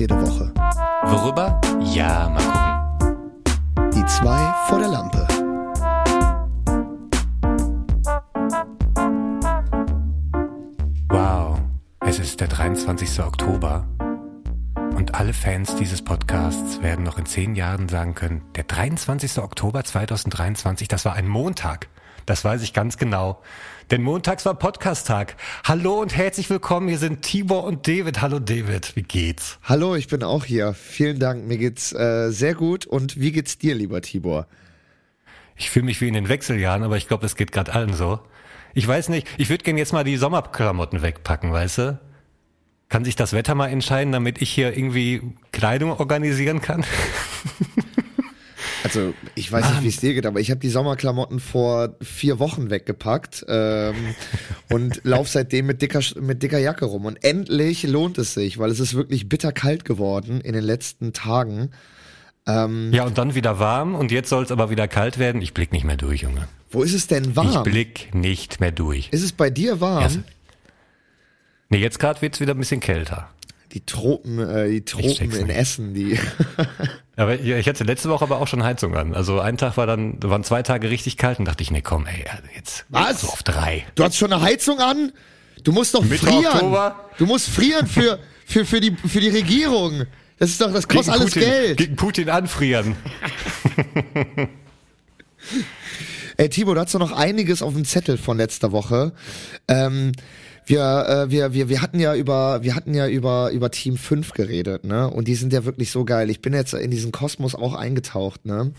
jede Woche. Worüber? Ja, mal gucken. Die zwei vor der Lampe. Wow, es ist der 23. Oktober. Und alle Fans dieses Podcasts werden noch in zehn Jahren sagen können, der 23. Oktober 2023, das war ein Montag. Das weiß ich ganz genau. Denn montags war Podcast-Tag. Hallo und herzlich willkommen. Hier sind Tibor und David. Hallo David, wie geht's? Hallo, ich bin auch hier. Vielen Dank. Mir geht's äh, sehr gut. Und wie geht's dir, lieber Tibor? Ich fühle mich wie in den Wechseljahren, aber ich glaube, es geht gerade allen so. Ich weiß nicht, ich würde gerne jetzt mal die Sommerklamotten wegpacken, weißt du? Kann sich das Wetter mal entscheiden, damit ich hier irgendwie Kleidung organisieren kann? Also ich weiß nicht, wie es dir geht, aber ich habe die Sommerklamotten vor vier Wochen weggepackt ähm, und lauf seitdem mit dicker, mit dicker Jacke rum. Und endlich lohnt es sich, weil es ist wirklich bitterkalt geworden in den letzten Tagen. Ähm, ja, und dann wieder warm und jetzt soll es aber wieder kalt werden. Ich blick nicht mehr durch, Junge. Wo ist es denn warm? Ich blick nicht mehr durch. Ist es bei dir warm? Ja, nee, jetzt gerade wird's wieder ein bisschen kälter die Tropen, äh, die Tropen in Essen, die. aber ich hatte letzte Woche aber auch schon Heizung an. Also ein Tag war dann, waren zwei Tage richtig kalt und dachte ich, nee, komm, ey, also jetzt Was? so auf drei. Du hast schon eine Heizung an? Du musst doch Mitte frieren. Oktober. Du musst frieren für, für, für die, für die Regierung. Das ist doch, das kostet gegen alles Putin, Geld. Gegen Putin anfrieren. Ey, Timo, du hast doch noch einiges auf dem Zettel von letzter Woche. Ähm, wir, äh, wir, wir, wir hatten ja über, wir hatten ja über, über Team 5 geredet, ne? Und die sind ja wirklich so geil. Ich bin jetzt in diesen Kosmos auch eingetaucht, ne?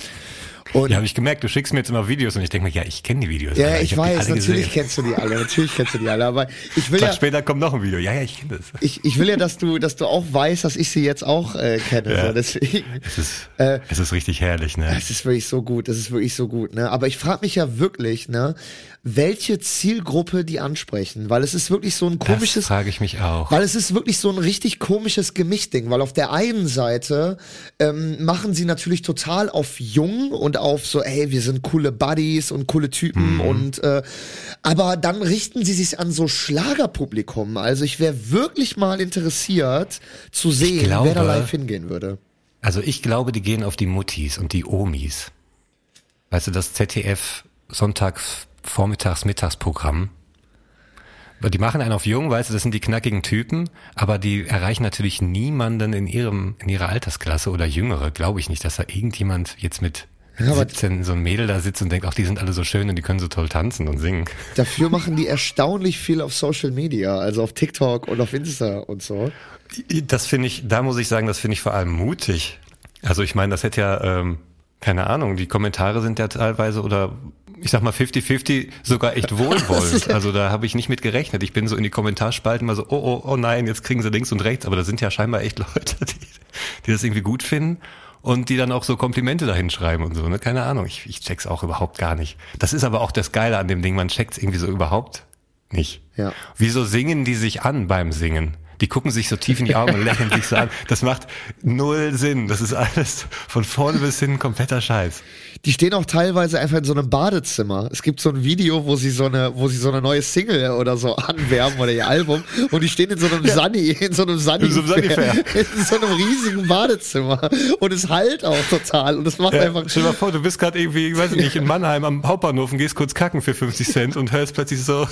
Und ja, habe ich gemerkt, du schickst mir jetzt immer Videos und ich denke mir, ja, ich kenne die Videos. Ja, ich, ich weiß, natürlich gesehen. kennst du die alle, natürlich kennst du die alle, aber ich will Tag ja später kommt noch ein Video. Ja, ja, ich kenne das. Ich, ich will ja, dass du, dass du auch weißt, dass ich sie jetzt auch äh, kenne. Ja. So, deswegen. Es ist, äh, es ist richtig herrlich, ne? Es ist wirklich so gut, es ist wirklich so gut, ne? Aber ich frage mich ja wirklich, ne, welche Zielgruppe die ansprechen, weil es ist wirklich so ein komisches. Das frage ich mich auch. Weil es ist wirklich so ein richtig komisches Gemischding, weil auf der einen Seite ähm, machen sie natürlich total auf jung und auf so, hey, wir sind coole Buddies und coole Typen mhm. und äh, aber dann richten sie sich an so Schlagerpublikum. Also ich wäre wirklich mal interessiert zu sehen, glaube, wer da live hingehen würde. Also ich glaube, die gehen auf die Muttis und die Omis. Weißt du, das ZDF Sonntags Vormittags-Mittagsprogramm. Die machen einen auf jung, weißt du, das sind die knackigen Typen, aber die erreichen natürlich niemanden in ihrem, in ihrer Altersklasse oder Jüngere, glaube ich nicht, dass da irgendjemand jetzt mit ja, 17 so ein Mädel da sitzt und denkt, ach, die sind alle so schön und die können so toll tanzen und singen. Dafür machen die erstaunlich viel auf Social Media, also auf TikTok und auf Insta und so. Das finde ich, da muss ich sagen, das finde ich vor allem mutig. Also ich meine, das hätte ja, ähm, keine Ahnung, die Kommentare sind ja teilweise oder ich sag mal 50-50 sogar echt wohlwollend. Also da habe ich nicht mit gerechnet. Ich bin so in die Kommentarspalten mal so, oh, oh, oh nein, jetzt kriegen sie links und rechts. Aber da sind ja scheinbar echt Leute, die, die das irgendwie gut finden und die dann auch so Komplimente dahin schreiben und so. Ne? Keine Ahnung, ich, ich check's auch überhaupt gar nicht. Das ist aber auch das Geile an dem Ding, man checkt's irgendwie so überhaupt nicht. Ja. Wieso singen die sich an beim Singen? Die gucken sich so tief in die Augen und lächeln sich so an. Das macht null Sinn. Das ist alles von vorne bis hin kompletter Scheiß. Die stehen auch teilweise einfach in so einem Badezimmer. Es gibt so ein Video, wo sie so eine, wo sie so eine neue Single oder so anwerben oder ihr Album und die stehen in so einem ja. Sunny, in so einem Sunny, in so einem, Sunny in so einem riesigen Badezimmer und es halt auch total und es macht ja, einfach. Stell dir mal vor, du bist gerade irgendwie, ich weiß nicht, in Mannheim am Hauptbahnhof und gehst kurz kacken für 50 Cent und hörst plötzlich so,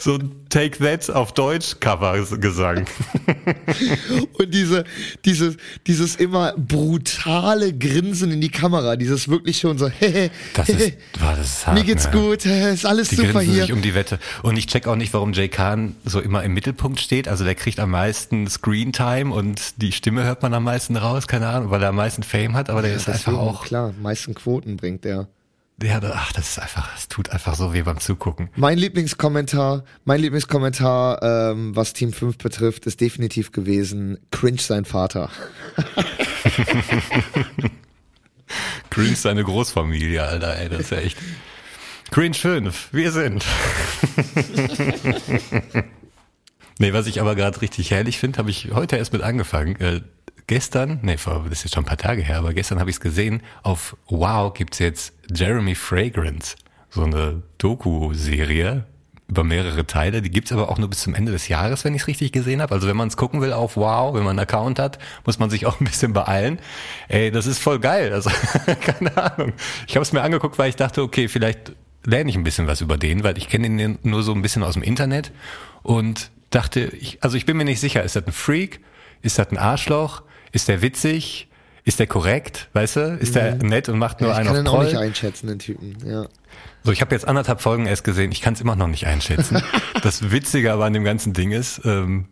so Take That auf Deutsch Cover Gesang. und diese, dieses, dieses immer brutale Grinsen in die Kamera, dieses wirklich schon so, hey, das ist, war das hart, mir geht's ne? gut, ist alles die super hier. Sich um die Wette. Und ich check auch nicht, warum Jay Khan so immer im Mittelpunkt steht. Also der kriegt am meisten Screentime und die Stimme hört man am meisten raus, keine Ahnung, weil er am meisten Fame hat, aber der ja, ist einfach auch. Klar, meisten Quoten bringt der. Ja, ach, das ist einfach, es tut einfach so weh beim Zugucken. Mein Lieblingskommentar, mein Lieblingskommentar, ähm, was Team 5 betrifft, ist definitiv gewesen, cringe sein Vater. cringe seine Großfamilie, Alter, ey, das ist ja echt. Cringe 5, wir sind. nee, was ich aber gerade richtig herrlich finde, habe ich heute erst mit angefangen. Äh, gestern, nee, das ist jetzt schon ein paar Tage her, aber gestern habe ich es gesehen, auf Wow gibt's jetzt Jeremy Fragrance, so eine Doku-Serie über mehrere Teile. Die gibt's aber auch nur bis zum Ende des Jahres, wenn ich es richtig gesehen habe. Also wenn man es gucken will auf Wow, wenn man einen Account hat, muss man sich auch ein bisschen beeilen. Ey, das ist voll geil. Also keine Ahnung. Ich habe es mir angeguckt, weil ich dachte, okay, vielleicht lerne ich ein bisschen was über den, weil ich kenne ihn nur so ein bisschen aus dem Internet und dachte, ich, also ich bin mir nicht sicher, ist das ein Freak? Ist das ein Arschloch? Ist der witzig? Ist der korrekt? Weißt du? Ist der mhm. nett und macht nur ja, einen auf Troll? Ich kann ihn auch nicht einschätzen, den Typen. Ja. So, ich habe jetzt anderthalb Folgen erst gesehen. Ich kann es immer noch nicht einschätzen. das Witzige aber an dem ganzen Ding ist, ähm,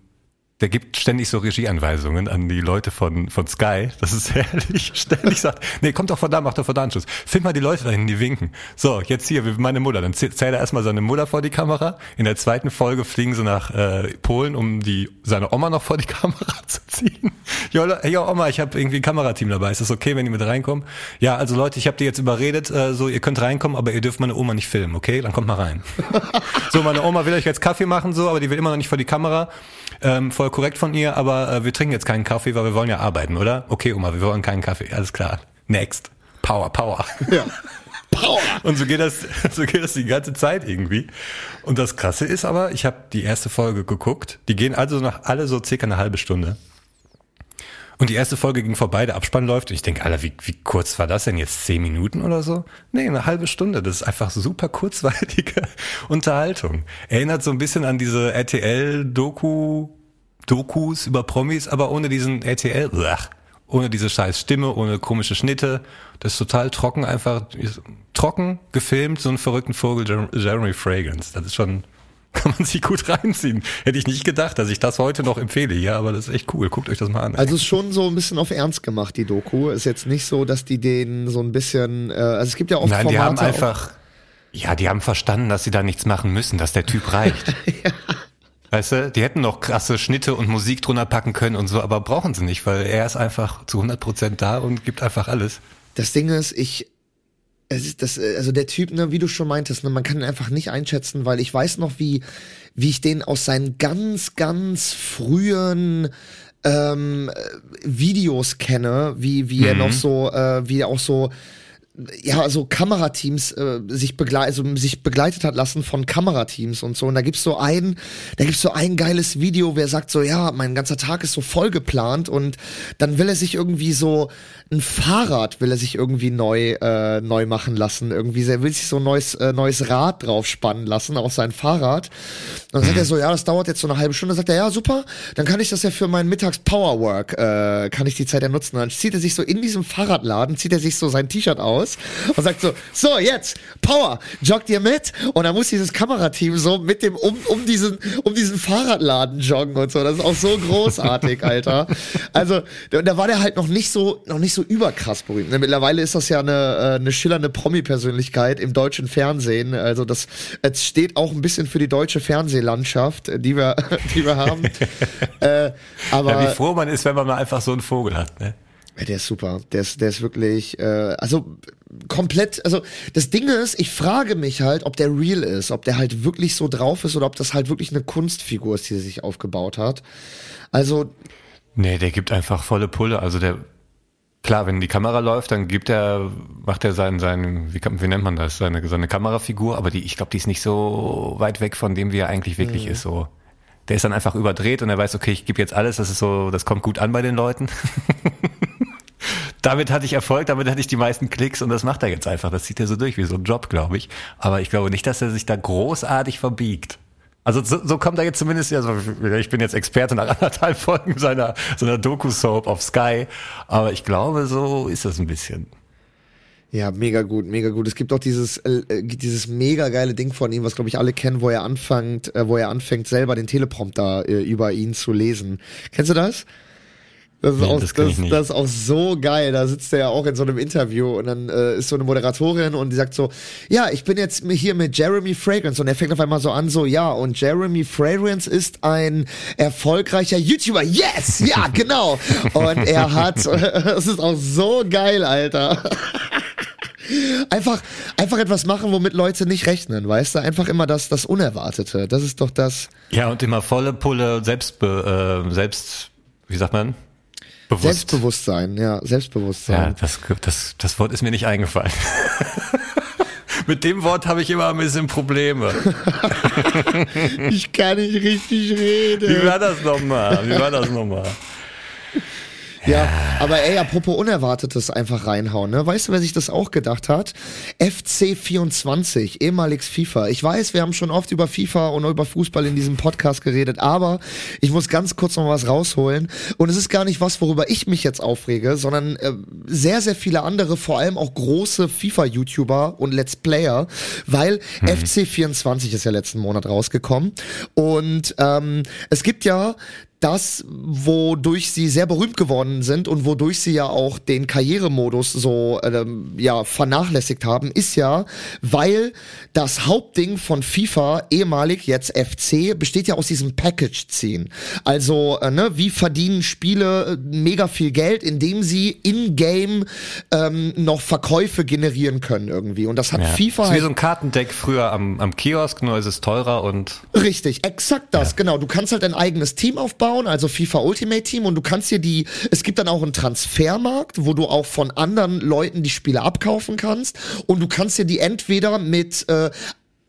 der gibt ständig so Regieanweisungen an die Leute von, von Sky. Das ist herrlich. Ständig sagt, nee, kommt doch von da, mach doch von da Anschluss. Film mal die Leute dahin, die winken. So, jetzt hier, meine Mutter. Dann zählt er erstmal seine Mutter vor die Kamera. In der zweiten Folge fliegen sie nach äh, Polen, um die seine Oma noch vor die Kamera zu ziehen. Ja, hey, Oma, ich habe irgendwie ein Kamerateam dabei. Ist das okay, wenn die mit reinkommen? Ja, also Leute, ich habe die jetzt überredet, äh, so, ihr könnt reinkommen, aber ihr dürft meine Oma nicht filmen, okay? Dann kommt mal rein. so, meine Oma will euch jetzt Kaffee machen, so, aber die will immer noch nicht vor die Kamera. Ähm, voll korrekt von ihr, aber äh, wir trinken jetzt keinen Kaffee, weil wir wollen ja arbeiten, oder? Okay, Oma, wir wollen keinen Kaffee. Alles klar. Next. Power, Power. Ja. Power. Und so geht das, so geht das die ganze Zeit irgendwie. Und das Krasse ist aber, ich habe die erste Folge geguckt. Die gehen also nach alle so circa eine halbe Stunde. Und die erste Folge ging vorbei, der Abspann läuft. Und ich denke, Alter, wie, wie kurz war das denn jetzt? Zehn Minuten oder so? Nee, eine halbe Stunde. Das ist einfach super kurzweilige Unterhaltung. Erinnert so ein bisschen an diese RTL-Doku, Dokus über Promis, aber ohne diesen RTL, ohne diese scheiß Stimme, ohne komische Schnitte. Das ist total trocken, einfach trocken gefilmt, so einen verrückten Vogel, Jeremy Fragrance. Das ist schon kann man sich gut reinziehen. Hätte ich nicht gedacht, dass ich das heute noch empfehle. Ja, aber das ist echt cool. Guckt euch das mal an. Also ist schon so ein bisschen auf Ernst gemacht, die Doku. Ist jetzt nicht so, dass die den so ein bisschen, äh, also es gibt ja auch Nein, Formate die haben einfach, ja, die haben verstanden, dass sie da nichts machen müssen, dass der Typ reicht. ja. Weißt du, die hätten noch krasse Schnitte und Musik drunter packen können und so, aber brauchen sie nicht, weil er ist einfach zu 100 Prozent da und gibt einfach alles. Das Ding ist, ich, es ist das, also der Typ, ne, wie du schon meintest, ne, man kann ihn einfach nicht einschätzen, weil ich weiß noch, wie, wie ich den aus seinen ganz, ganz frühen ähm, Videos kenne, wie, wie mhm. er noch so, äh, wie er auch so ja, so Kamerateams äh, sich, begleit also sich begleitet hat lassen von Kamerateams und so. Und da gibt's so ein, da gibt's so ein geiles Video, wer sagt so, ja, mein ganzer Tag ist so voll geplant und dann will er sich irgendwie so ein Fahrrad will er sich irgendwie neu äh, neu machen lassen. Irgendwie, er will sich so ein neues äh, neues Rad drauf spannen lassen auf sein Fahrrad. Und dann sagt er so, ja, das dauert jetzt so eine halbe Stunde. Dann sagt er, ja, super, dann kann ich das ja für meinen Mittags Powerwork äh, kann ich die Zeit ja nutzen. Dann zieht er sich so in diesem Fahrradladen, zieht er sich so sein T-Shirt aus raus und sagt so, so jetzt, Power, joggt ihr mit? Und dann muss dieses Kamerateam so mit dem, um, um diesen, um diesen Fahrradladen joggen und so. Das ist auch so großartig, Alter. Also, da war der halt noch nicht so, noch nicht so überkrass berühmt. Ne, mittlerweile ist das ja eine, äh, eine schillernde Promi-Persönlichkeit im deutschen Fernsehen. Also, das, es steht auch ein bisschen für die deutsche Fernsehlandschaft, die wir, die wir haben. äh, aber. Ja, wie froh man ist, wenn man mal einfach so einen Vogel hat, ne? Ja, der ist super. Der ist, der ist wirklich, äh, also komplett, also das Ding ist, ich frage mich halt, ob der real ist, ob der halt wirklich so drauf ist oder ob das halt wirklich eine Kunstfigur ist, die er sich aufgebaut hat. Also. Nee, der gibt einfach volle Pulle. Also der, klar, wenn die Kamera läuft, dann gibt er, macht er seinen, seinen, wie, wie nennt man das, seine, seine Kamerafigur, aber die, ich glaube, die ist nicht so weit weg von dem, wie er eigentlich wirklich mhm. ist, so der ist dann einfach überdreht und er weiß, okay, ich gebe jetzt alles, das ist so, das kommt gut an bei den Leuten. damit hatte ich Erfolg, damit hatte ich die meisten Klicks und das macht er jetzt einfach. Das zieht er so durch wie so ein Job, glaube ich. Aber ich glaube nicht, dass er sich da großartig verbiegt. Also so, so kommt er jetzt zumindest, also ich bin jetzt Experte nach anderthalb Folgen seiner, seiner Doku-Soap auf Sky, aber ich glaube, so ist das ein bisschen. Ja, mega gut, mega gut. Es gibt auch dieses äh, äh dieses mega geile Ding von ihm, was glaube ich alle kennen, wo er anfängt, äh, wo er anfängt selber den Teleprompter äh, über ihn zu lesen. Kennst du das? Das ist, nee, auch, das, das, das, ist auch so geil. Da sitzt er ja auch in so einem Interview und dann äh, ist so eine Moderatorin und die sagt so, ja, ich bin jetzt hier mit Jeremy Fragrance und er fängt auf einmal so an, so, ja, und Jeremy Fragrance ist ein erfolgreicher YouTuber. Yes! Ja, genau. und er hat, das ist auch so geil, Alter. Einfach, einfach etwas machen, womit Leute nicht rechnen, weißt du? Einfach immer das, das Unerwartete. Das ist doch das. Ja, und immer volle Pulle, selbst, äh, selbst, wie sagt man? Bewusst. Selbstbewusstsein, ja, Selbstbewusstsein. Ja, das, das, das Wort ist mir nicht eingefallen. Mit dem Wort habe ich immer ein bisschen Probleme. ich kann nicht richtig reden. Wie war das nochmal? Wie war das nochmal? Ja, aber ey, apropos Unerwartetes einfach reinhauen, ne? Weißt du, wer sich das auch gedacht hat? FC24, ehemaliges FIFA. Ich weiß, wir haben schon oft über FIFA und über Fußball in diesem Podcast geredet, aber ich muss ganz kurz noch was rausholen. Und es ist gar nicht was, worüber ich mich jetzt aufrege, sondern äh, sehr, sehr viele andere, vor allem auch große FIFA-YouTuber und Let's Player, weil mhm. FC24 ist ja letzten Monat rausgekommen. Und ähm, es gibt ja das, wodurch sie sehr berühmt geworden sind und wodurch sie ja auch den Karrieremodus so ähm, ja vernachlässigt haben, ist ja, weil das Hauptding von FIFA, ehemalig jetzt FC, besteht ja aus diesem Package-Ziehen. Also, äh, ne, wie verdienen Spiele äh, mega viel Geld, indem sie in-game ähm, noch Verkäufe generieren können irgendwie. Und das hat ja. FIFA. Das ist wie halt so ein Kartendeck früher am, am Kiosk, nur ist es teurer und. Richtig, exakt das, ja. genau. Du kannst halt ein eigenes Team aufbauen aufbauen, also FIFA Ultimate Team und du kannst dir die, es gibt dann auch einen Transfermarkt, wo du auch von anderen Leuten die Spiele abkaufen kannst und du kannst dir die entweder mit äh,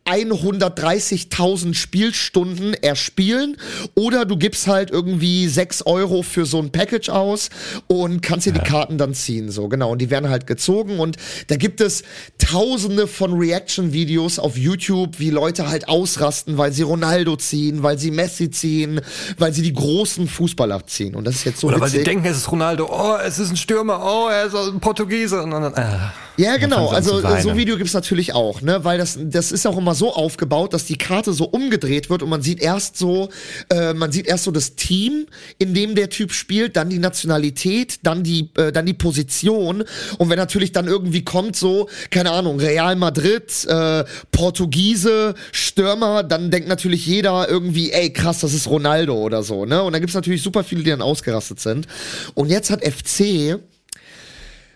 130.000 Spielstunden erspielen oder du gibst halt irgendwie 6 Euro für so ein Package aus und kannst dir ja. die Karten dann ziehen, so genau. Und die werden halt gezogen und da gibt es tausende von Reaction-Videos auf YouTube, wie Leute halt ausrasten, weil sie Ronaldo ziehen, weil sie Messi ziehen, weil sie die großen Fußballer ziehen. Und das ist jetzt so Oder witzig. weil sie denken, es ist Ronaldo, oh, es ist ein Stürmer, oh, er ist ein Portugiese und dann, äh. Ja, genau. Also so Video gibt's natürlich auch, ne, weil das das ist auch immer so aufgebaut, dass die Karte so umgedreht wird und man sieht erst so, äh, man sieht erst so das Team, in dem der Typ spielt, dann die Nationalität, dann die äh, dann die Position und wenn natürlich dann irgendwie kommt so, keine Ahnung, Real Madrid, äh, Portugiese, Stürmer, dann denkt natürlich jeder irgendwie, ey krass, das ist Ronaldo oder so, ne? Und dann gibt's natürlich super viele, die dann ausgerastet sind. Und jetzt hat FC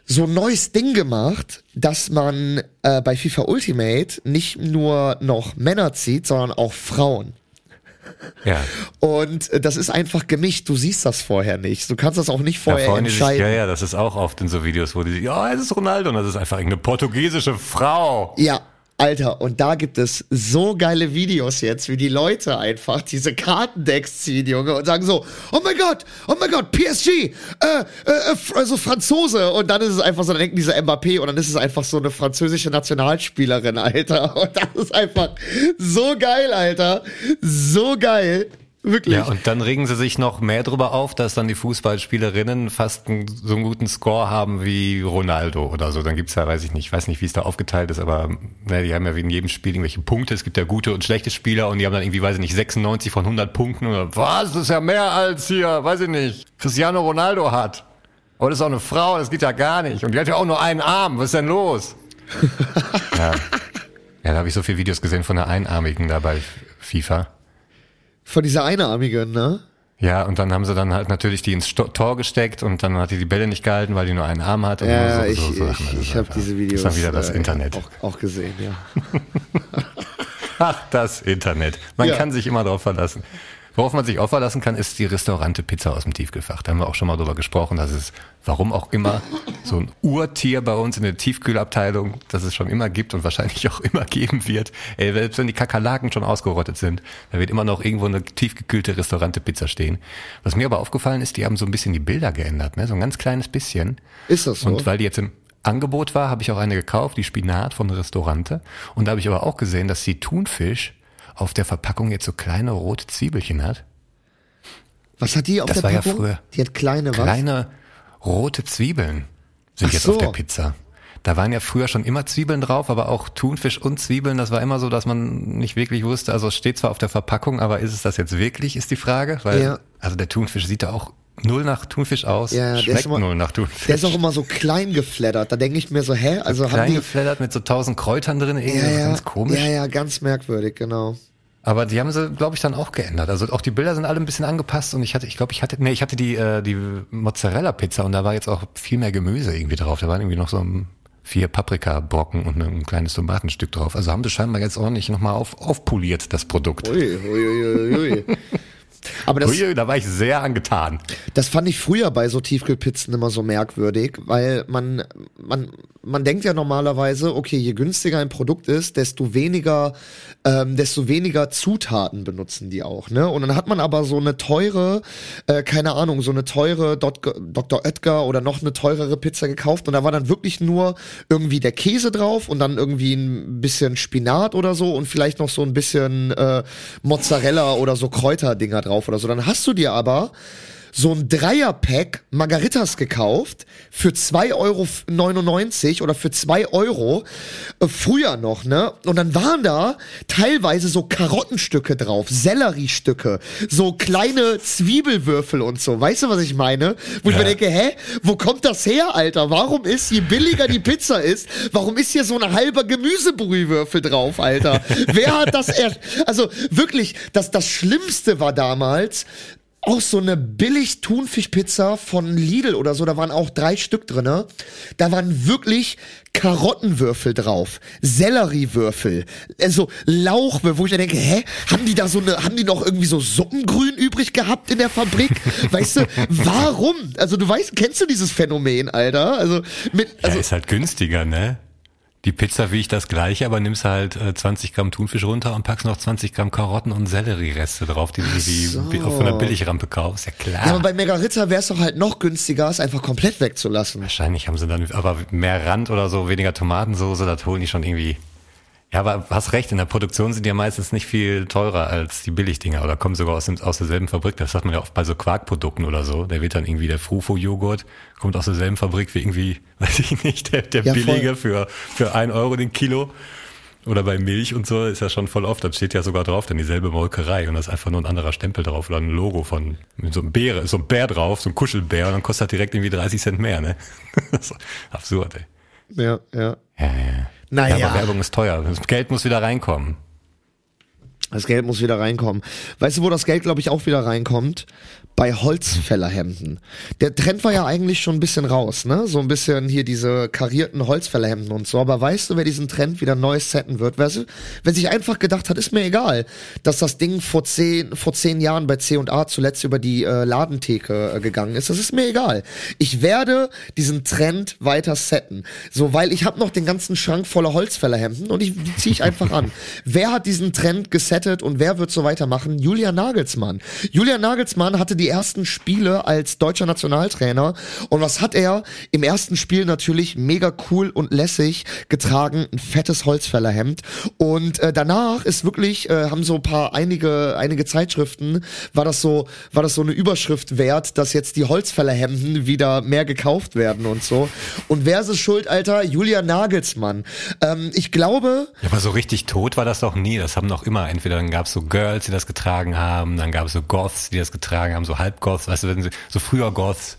so ein neues Ding gemacht, dass man äh, bei FIFA Ultimate nicht nur noch Männer zieht, sondern auch Frauen. Ja. Und äh, das ist einfach gemischt. Du siehst das vorher nicht. Du kannst das auch nicht vorher ja, entscheiden. Sich, ja, ja, das ist auch oft in so Videos, wo die sich, ja, es ist Ronaldo und das ist einfach eine portugiesische Frau. Ja, Alter, und da gibt es so geile Videos jetzt, wie die Leute einfach diese Kartendecks ziehen, Junge, und sagen so, oh mein Gott, oh mein Gott, PSG, äh, äh, also Franzose. Und dann ist es einfach so, dann denken diese Mbappé und dann ist es einfach so eine französische Nationalspielerin, Alter. Und das ist einfach so geil, Alter. So geil. Wirklich. Ja, und dann regen sie sich noch mehr drüber auf, dass dann die Fußballspielerinnen fast einen, so einen guten Score haben wie Ronaldo oder so. Dann gibt's ja, weiß ich nicht, weiß nicht, wie es da aufgeteilt ist, aber ne, die haben ja wie in jedem Spiel irgendwelche Punkte. Es gibt ja gute und schlechte Spieler und die haben dann irgendwie, weiß ich nicht, 96 von 100 Punkten oder was, das ist ja mehr als hier, weiß ich nicht, Cristiano Ronaldo hat. Und das ist auch eine Frau, das geht ja gar nicht. Und die hat ja auch nur einen Arm, was ist denn los? ja. ja, da habe ich so viele Videos gesehen von der Einarmigen da bei FIFA. Von dieser Einarmigen, ne? Ja, und dann haben sie dann halt natürlich die ins Sto Tor gesteckt und dann hat die die Bälle nicht gehalten, weil die nur einen Arm hat. ja, so, ich, so, so ich, ich habe diese Videos. Das wieder das äh, Internet. Auch, auch, gesehen, ja. Ach, das Internet. Man ja. kann sich immer darauf verlassen. Worauf man sich auch verlassen kann, ist die Restaurante Pizza aus dem Tiefgefach. Da haben wir auch schon mal drüber gesprochen, dass es, warum auch immer, so ein Urtier bei uns in der Tiefkühlabteilung, das es schon immer gibt und wahrscheinlich auch immer geben wird. Ey, selbst wenn die Kakerlaken schon ausgerottet sind, da wird immer noch irgendwo eine tiefgekühlte Restaurante Pizza stehen. Was mir aber aufgefallen ist, die haben so ein bisschen die Bilder geändert, ne? so ein ganz kleines bisschen. Ist das so? Und weil die jetzt im Angebot war, habe ich auch eine gekauft, die Spinat von Restaurante. Und da habe ich aber auch gesehen, dass die Thunfisch auf der Verpackung jetzt so kleine rote Zwiebelchen hat. Was hat die auf das der Packung? Das war ja früher. Die hat kleine was? Kleine rote Zwiebeln sind Ach jetzt so. auf der Pizza. Da waren ja früher schon immer Zwiebeln drauf, aber auch Thunfisch und Zwiebeln. Das war immer so, dass man nicht wirklich wusste. Also es steht zwar auf der Verpackung, aber ist es das jetzt wirklich, ist die Frage. Weil, ja. also der Thunfisch sieht da auch null nach Thunfisch aus. Ja, schmeckt immer, null nach Thunfisch. Der ist auch immer so klein geflattert. Da denke ich mir so, hä? Also so klein geflattert mit so tausend Kräutern drin, irgendwie ja, ja, ganz komisch. Ja, ja, ganz merkwürdig, genau. Aber die haben sie, glaube ich, dann auch geändert. Also auch die Bilder sind alle ein bisschen angepasst und ich hatte, ich glaube, ich hatte, nee, ich hatte die, äh, die Mozzarella-Pizza und da war jetzt auch viel mehr Gemüse irgendwie drauf. Da waren irgendwie noch so vier Paprika-Brocken und ein kleines Tomatenstück drauf. Also haben sie scheinbar jetzt ordentlich nochmal auf, aufpoliert, das Produkt. Ui, ui, ui, ui. Aber das, Ui, da war ich sehr angetan. das fand ich früher bei so Tiefkühlpizzen immer so merkwürdig, weil man, man, man denkt ja normalerweise, okay, je günstiger ein Produkt ist, desto weniger, ähm, desto weniger Zutaten benutzen die auch, ne? Und dann hat man aber so eine teure, äh, keine Ahnung, so eine teure Dr. Oetker oder noch eine teurere Pizza gekauft und da war dann wirklich nur irgendwie der Käse drauf und dann irgendwie ein bisschen Spinat oder so und vielleicht noch so ein bisschen äh, Mozzarella oder so Kräuterdinger drauf oder so. Dann hast du dir aber so ein Dreierpack Margaritas gekauft für 2,99 Euro oder für 2 Euro äh, früher noch, ne? Und dann waren da teilweise so Karottenstücke drauf, Selleriestücke, so kleine Zwiebelwürfel und so. Weißt du, was ich meine? Wo ich Ja. mir denke, hä, wo kommt das her, Alter? Warum ist, je billiger die Pizza ist, warum ist hier so ein halber Gemüsebrühwürfel drauf, Alter? Wer hat das erst, also wirklich, das, das Schlimmste war damals, auch so eine billig Thunfischpizza von Lidl oder so, da waren auch drei Stück drinne. Da waren wirklich Karottenwürfel drauf, Selleriewürfel, also Lauchwürfel, wo ich mir denke, hä, haben die da so eine, haben die noch irgendwie so Suppengrün übrig gehabt in der Fabrik? Weißt du, warum? Also du weißt, kennst du dieses Phänomen, Alter? Also mit, Ja, also ist halt günstiger, ne? Die Pizza wiegt das gleiche, aber nimmst halt äh, 20 Gramm Thunfisch runter und packst noch 20 Gramm Karotten und Selleriereste drauf, die du die so. von der Billigrampe kaufst. Ja klar. ja, aber bei Megarita wäre es doch halt noch günstiger, es einfach komplett wegzulassen. Wahrscheinlich haben sie dann aber mehr Rand oder so, weniger Tomatensoße, das holen die schon irgendwie. Ja, aber hast recht, in der Produktion sind die ja meistens nicht viel teurer als die Billigdinger oder kommen sogar aus, dem, aus derselben Fabrik. Das hat man ja oft bei so Quarkprodukten oder so. Der wird dann irgendwie der Frufo-Joghurt, kommt aus derselben Fabrik wie irgendwie, weiß ich nicht, der, der Ja, billige für, für ein Euro den Kilo. Oder bei Milch und so ist ja schon voll oft, da steht ja sogar drauf, dann dieselbe Molkerei und da ist einfach nur ein anderer Stempel drauf oder ein Logo von mit so einem Bär, so ein Bär drauf, so ein Kuschelbär und dann kostet das direkt irgendwie 30 Cent mehr, ne? Absurd, ey. Ja, ja. Ja, ja. Naja. Ja, aber Werbung ist teuer. Das Geld muss wieder reinkommen. Das Geld muss wieder reinkommen. Weißt du, wo das Geld, glaube ich, auch wieder reinkommt? Bei Holzfällerhemden. Der Trend war ja eigentlich schon ein bisschen raus, ne? So ein bisschen hier diese karierten Holzfällerhemden und so. Aber weißt du, wer diesen Trend wieder neu setten wird? Du, wer sich einfach gedacht hat, ist mir egal, dass das Ding vor zehn, vor zehn Jahren bei C&A zuletzt über die äh, Ladentheke äh, gegangen ist. Das ist mir egal. Ich werde diesen Trend weiter setten. So, weil ich habe noch den ganzen Schrank voller Holzfällerhemden und ich, die ziehe ich einfach an. Wer hat diesen Trend gesettet und wer wird so weitermachen? Julian Nagelsmann. Julian Nagelsmann hatte die ersten Spiele als deutscher Nationaltrainer und was hat er im ersten Spiel natürlich mega cool und lässig getragen? Ein fettes Holzfällerhemd und äh, danach ist wirklich äh, haben so ein paar einige einige Zeitschriften war das so war das so eine Überschrift wert, dass jetzt die Holzfällerhemden wieder mehr gekauft werden und so. Und wer ist es schuld, Alter? Julian Nagelsmann. Ähm, ich glaube, Ja, aber so richtig tot war das doch nie. Das haben noch immer. Entweder dann gab es so Girls, die das getragen haben, dann gab es so Goths, die das getragen haben, so Halbgoths, weißt du, wenn sie, so früher Goths.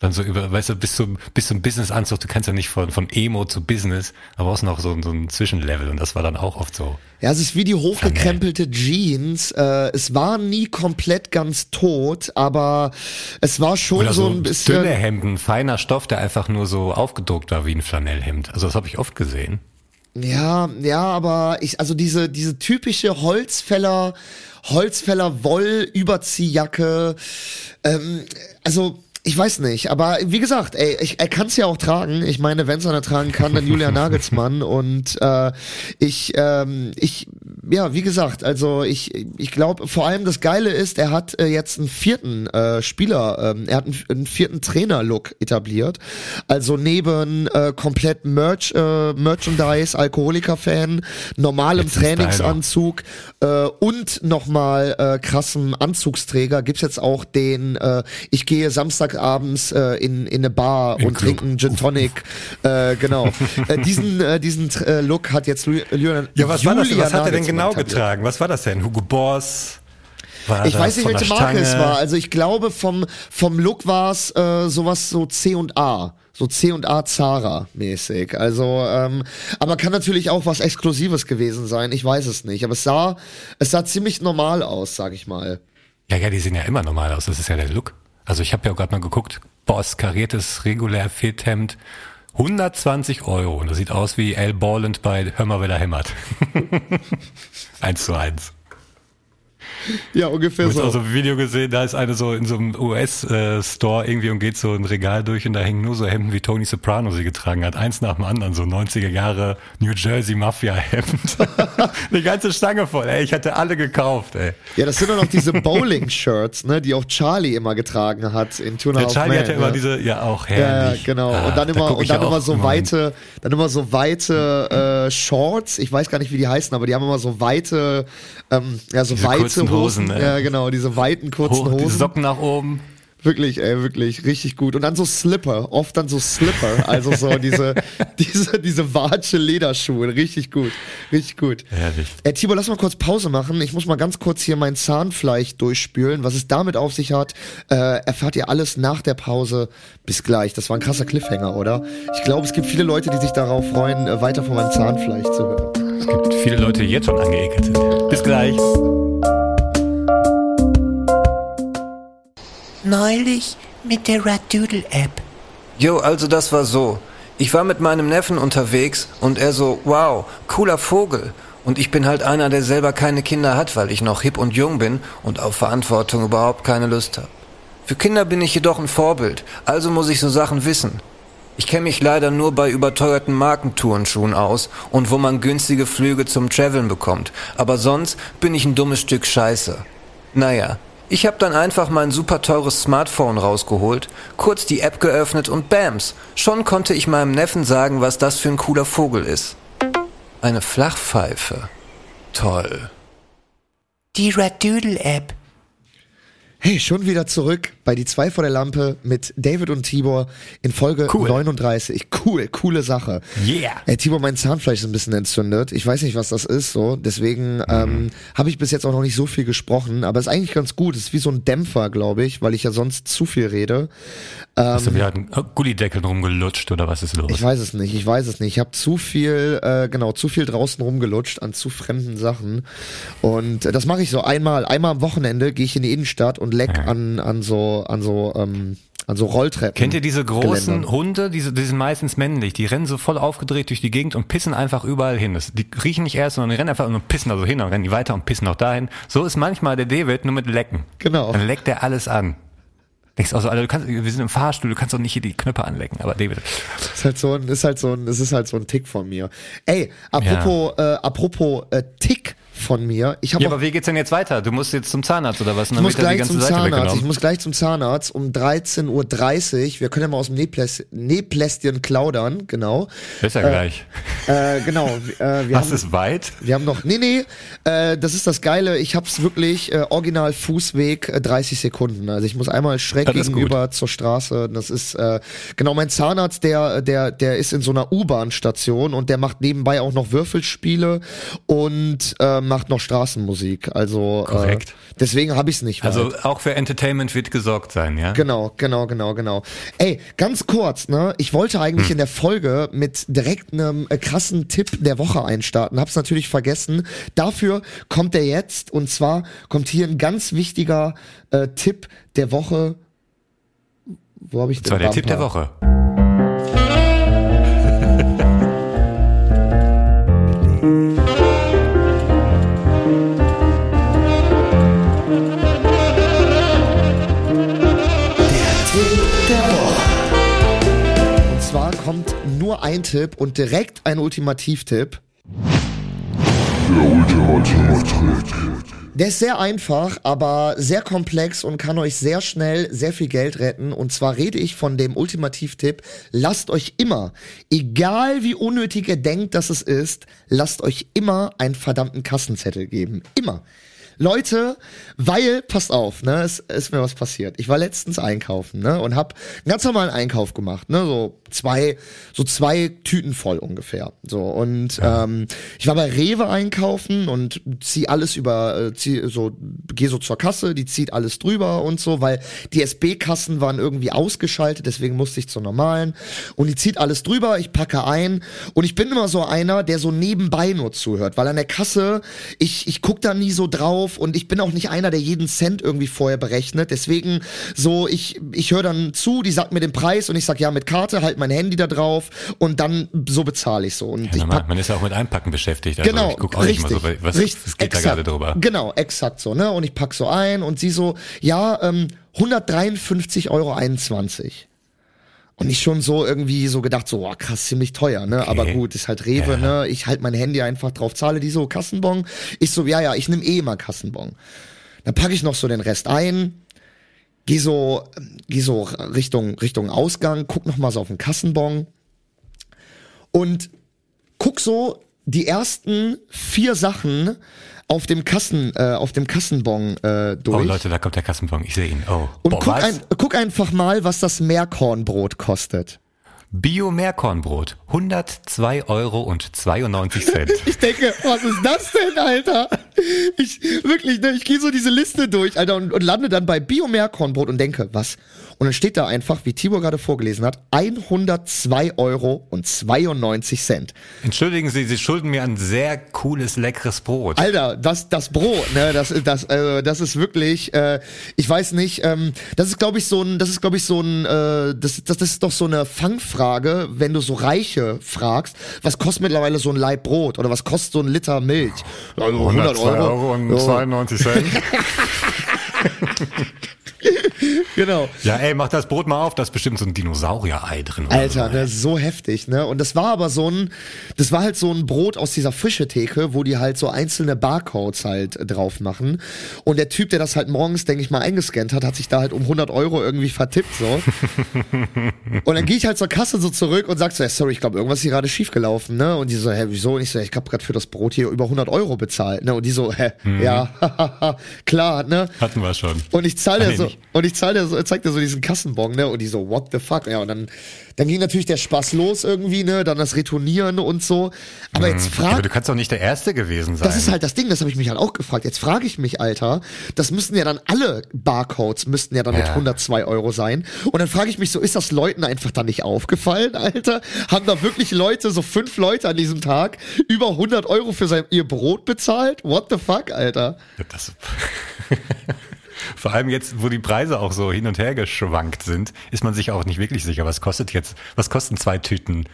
Dann so über, weißt du, bis zum, bis zum Business-Anzug, du kannst ja nicht von, von Emo zu Business, da brauchst du noch so, so ein Zwischenlevel und das war dann auch oft so. Ja, es ist wie die hochgekrempelte Jeans. Äh, es war nie komplett ganz tot, aber es war schon Oder so, so ein bisschen. dünne Hemden, feiner Stoff, der einfach nur so aufgedruckt war wie ein Flanellhemd. Also das habe ich oft gesehen. Ja, ja, aber ich, also diese, diese typische Holzfäller, Holzfäller Woll-Überziehjacke, ähm, also ich weiß nicht, aber wie gesagt, ey, ich, er kann es ja auch tragen. Ich meine, wenn es einer tragen kann, dann Julian Nagelsmann. Und äh, ich, ähm, ich, ja, wie gesagt, also ich, ich glaube, vor allem das Geile ist, er hat äh, jetzt einen vierten äh, Spieler, ähm, er hat einen, einen vierten Trainer-Look etabliert. Also neben äh, komplett Merch, äh, Merchandise, Alkoholiker-Fan, normalem Jetzt. Trainingsanzug äh, und nochmal äh, krassem Anzugsträger gibt's jetzt auch den, äh, ich gehe Samstagabends äh, in, in eine Bar Im und Club. trinke einen Gin Tonic. Äh, genau. äh, diesen äh, diesen äh, Look hat jetzt Julian Ja, was war das? Was hat er denn genau getragen? Was war das denn? Hugo Boss? War Ich weiß nicht, welche Marke es Stange? war. Also ich glaube vom vom Look war es äh, sowas so C und A, so C und A Zara mäßig. Also ähm, aber kann natürlich auch was Exklusives gewesen sein. Ich weiß es nicht. Aber es sah es sah ziemlich normal aus, sag ich mal. Ja, ja, die sehen ja immer normal aus. Das ist ja der Look. Also ich habe ja gerade mal geguckt. Boss, kariertes, regulär Fitthemd. 120 Euro. Und das sieht aus wie Al Borland bei Hör mal, wer da hämmert. eins zu eins. Ja, ungefähr so. Ich habe auch so ein Video gesehen, da ist eine so in so einem US-Store äh, irgendwie und geht so ein Regal durch und da hängen nur so Hemden, wie Tony Soprano sie getragen hat. Eins nach dem anderen, so 90er Jahre New Jersey Mafia-Hemd. Eine ganze Stange voll, ey. Ich hatte alle gekauft, ey. Ja, das sind doch noch diese Bowling-Shirts, ne, die auch Charlie immer getragen hat in Tuna ja, Charlie Man, hat ja immer diese, ja auch herrlich. Ja, genau. Ah, und dann immer, und dann immer so weite, dann immer so weite äh, Shorts. Ich weiß gar nicht, wie die heißen, aber die haben immer so weite, ähm, ja, so diese weite Hosen. Hosen? Ja, genau, diese weiten kurzen Hoch, Hosen. Socken nach oben. Wirklich, ey, wirklich, richtig gut. Und dann so Slipper, oft dann so Slipper, also so diese, diese, diese Watsche Lederschuhe, richtig gut, richtig gut. Ehrlich. Äh, Tibor, lass mal kurz Pause machen. Ich muss mal ganz kurz hier mein Zahnfleisch durchspülen. Was es damit auf sich hat, äh, erfahrt ihr alles nach der Pause. Bis gleich. Das war ein krasser Cliffhanger, oder? Ich glaube, es gibt viele Leute, die sich darauf freuen, äh, weiter von meinem Zahnfleisch zu hören. Es gibt viele Leute, die jetzt schon angeekelt sind. Bis gleich. Neulich mit der Radoodle-App. Jo, also das war so. Ich war mit meinem Neffen unterwegs und er so, wow, cooler Vogel. Und ich bin halt einer, der selber keine Kinder hat, weil ich noch hip und jung bin und auf Verantwortung überhaupt keine Lust habe. Für Kinder bin ich jedoch ein Vorbild, also muss ich so Sachen wissen. Ich kenne mich leider nur bei überteuerten Markentourenschuhen aus und wo man günstige Flüge zum Traveln bekommt, aber sonst bin ich ein dummes Stück Scheiße. Naja, ich habe dann einfach mein super teures Smartphone rausgeholt, kurz die App geöffnet und bams, schon konnte ich meinem Neffen sagen, was das für ein cooler Vogel ist. Eine Flachpfeife. Toll. Die Red Doodle App. Hey, schon wieder zurück bei die zwei vor der Lampe mit David und Tibor in Folge cool. 39. Cool, coole Sache. Yeah. Hey, Tibor, mein Zahnfleisch ist ein bisschen entzündet. Ich weiß nicht, was das ist, so. Deswegen mhm. ähm, habe ich bis jetzt auch noch nicht so viel gesprochen, aber ist eigentlich ganz gut. Ist wie so ein Dämpfer, glaube ich, weil ich ja sonst zu viel rede. Ähm, Hast du wieder einen Gullideckel rumgelutscht oder was ist los? Ich weiß es nicht, ich weiß es nicht. Ich habe zu viel, äh, genau, zu viel draußen rumgelutscht an zu fremden Sachen. Und äh, das mache ich so einmal, einmal am Wochenende gehe ich in die Innenstadt und leck ja. an, an so, an so, ähm, an so Rolltreppen. Kennt ihr diese großen Geländern. Hunde? Diese, die sind meistens männlich. Die rennen so voll aufgedreht durch die Gegend und pissen einfach überall hin. Das, die riechen nicht erst, sondern die rennen einfach und pissen da so hin und rennen die weiter und pissen auch dahin. So ist manchmal der David nur mit Lecken. Genau. Dann leckt er alles an. Denkst also, Alter, du kannst, wir sind im Fahrstuhl, du kannst doch nicht hier die Knöpfe anlecken, aber David. Ist halt so ein, ist halt so ein, es ist halt so ein Tick von mir. Ey, apropos, ja. äh, apropos äh, Tick von mir. Ich ja, aber wie geht's denn jetzt weiter? Du musst jetzt zum Zahnarzt oder was? Ich muss gleich zum Seite Zahnarzt. Ich muss gleich zum Zahnarzt um 13.30 Uhr. Wir können ja mal aus dem Nähplästchen klaudern, genau. Ist ja äh, gleich. Äh, genau. Äh, wir Was haben, ist weit? Wir haben noch, nee, nee, äh, das ist das Geile. Ich hab's wirklich äh, original Fußweg äh, 30 Sekunden. Also ich muss einmal schräg gegenüber zur Straße. Das ist äh, genau mein Zahnarzt, der, der, der ist in so einer U-Bahn-Station und der macht nebenbei auch noch Würfelspiele und ähm, macht noch Straßenmusik. Also äh, Korrekt. Äh, deswegen habe ich es nicht. Also weit. auch für Entertainment wird gesorgt sein, ja? Genau, genau, genau, genau. Ey, ganz kurz, ne? Ich wollte eigentlich hm. in der Folge mit direkt einem äh, krassen Tipp der Woche einstarten, hab's natürlich vergessen. Dafür kommt er jetzt und zwar kommt hier ein ganz wichtiger äh, Tipp der Woche. Wo habe ich den? Das war der Tipp der Woche. Nur ein Tipp und direkt ein Ultimativtipp. Der Ultimativtipp. Der ist sehr einfach, aber sehr komplex und kann euch sehr schnell sehr viel Geld retten. Und zwar rede ich von dem Ultimativtipp. Lasst euch immer, egal wie unnötig ihr denkt, dass es ist, lasst euch immer einen verdammten Kassenzettel geben. Immer. Leute, weil, passt auf, ne, es ist mir was passiert. Ich war letztens einkaufen, ne, und hab einen ganz normalen Einkauf gemacht, ne, so zwei, so zwei Tüten voll ungefähr. So, und ja. ähm, ich war bei Rewe einkaufen und zieh alles über, äh, zieh, so, geh so zur Kasse, die zieht alles drüber und so, weil die SB-Kassen waren irgendwie ausgeschaltet, deswegen musste ich zur normalen. Und die zieht alles drüber, ich packe ein und ich bin immer so einer, der so nebenbei nur zuhört, weil an der Kasse, ich, ich guck da nie so drauf drauf und ich bin auch nicht einer, der jeden Cent irgendwie vorher berechnet. Deswegen so, ich, ich höre dann zu, die sagt mir den Preis und ich sag ja mit Karte, halt mein Handy da drauf und dann so bezahle ich so. Und Ja, ich normal. man ist ja auch mit Einpacken beschäftigt. Also Genau, ich guck auch richtig, nicht mal so, was, richtig, was geht da exakt, gerade drüber. Genau, exakt so, ne? Und ich pack so ein und sie so, ja, ähm, 153,21 Euro. Und ich schon so irgendwie so gedacht, so, oh, krass, ziemlich teuer, ne? Aber gut, ist halt Rewe, Ja. ne? Ich halt mein Handy einfach drauf, zahle die so Kassenbon. Ich so, ja, ja, ich nehme eh immer Kassenbon. Dann packe ich noch so den Rest ein, geh so, geh so Richtung, Richtung Ausgang, guck noch mal so auf den Kassenbon und guck so die ersten vier Sachen auf dem Kassen, äh, auf dem Kassenbon äh, durch. Oh Leute, da kommt der Kassenbon. Ich sehe ihn. Oh. und Boah, guck, ein, guck einfach mal, was das Meerkornbrot kostet. Bio-Meerkornbrot. 102 Euro und 92 Cent. Ich denke, was ist das denn, Alter? Ich wirklich, ne, ich gehe so diese Liste durch, Alter, und, und lande dann bei Bio-Meerkornbrot und denke, was? Und dann steht da einfach, wie Tibor gerade vorgelesen hat, 102 Euro und 92 Cent. Entschuldigen Sie, Sie schulden mir ein sehr cooles, leckeres Brot. Alter, das, das Brot, ne, das, das, äh, das ist wirklich, äh, ich weiß nicht, ähm, das ist, glaube ich, so ein, das ist, glaube ich, so ein, äh, das, das, das ist doch so eine Fangfrage, wenn du so Reiche fragst, was kostet mittlerweile so ein Laib Brot oder was kostet so ein Liter Milch? Also 100 Euro. und Ja, 92 Cent. Genau. ja, ey, mach das Brot mal auf, da ist bestimmt so ein Dinosaurier-Ei drin. oder Alter, so. ne, so heftig, ne? Und das war aber so ein, das war halt so ein Brot aus dieser Fischetheke, wo die halt so einzelne Barcodes halt drauf machen. Und der Typ, der das halt morgens, denke ich mal, eingescannt hat, hat sich da halt um 100 Euro irgendwie vertippt, so. und dann gehe ich halt zur Kasse so zurück und sag so, ja, sorry, ich glaube, irgendwas ist hier gerade schiefgelaufen, ne? Und die so, hä, wieso? Und ich so, ich habe gerade für das Brot hier über 100 Euro bezahlt, ne? Und die so, hä, ja, klar, ne? Hatten wir schon. Und ich zahle Ah, nee, so, nicht. und ich zahle dir so, zeig dir so diesen Kassenbon, ne? Und die so, what the fuck? Ja, und dann, dann ging natürlich der Spaß los irgendwie, ne? Dann das Retournieren und so. Aber jetzt Mhm. Aber frag, du kannst doch nicht der Erste gewesen sein. das ist halt das Ding, das habe ich mich halt auch gefragt. Jetzt frage ich mich, Alter, das müssten ja dann alle Barcodes müssten ja dann mit Ja. 102 Euro sein. Und dann frage ich mich so, ist das Leuten einfach dann nicht aufgefallen, Alter? Haben da wirklich Leute, so fünf Leute an diesem Tag, über 100 Euro für sein, ihr Brot bezahlt? What the fuck, Alter? Das, vor allem jetzt, wo die Preise auch so hin und her geschwankt sind, ist man sich auch nicht wirklich sicher, was kostet jetzt, was kosten zwei Tüten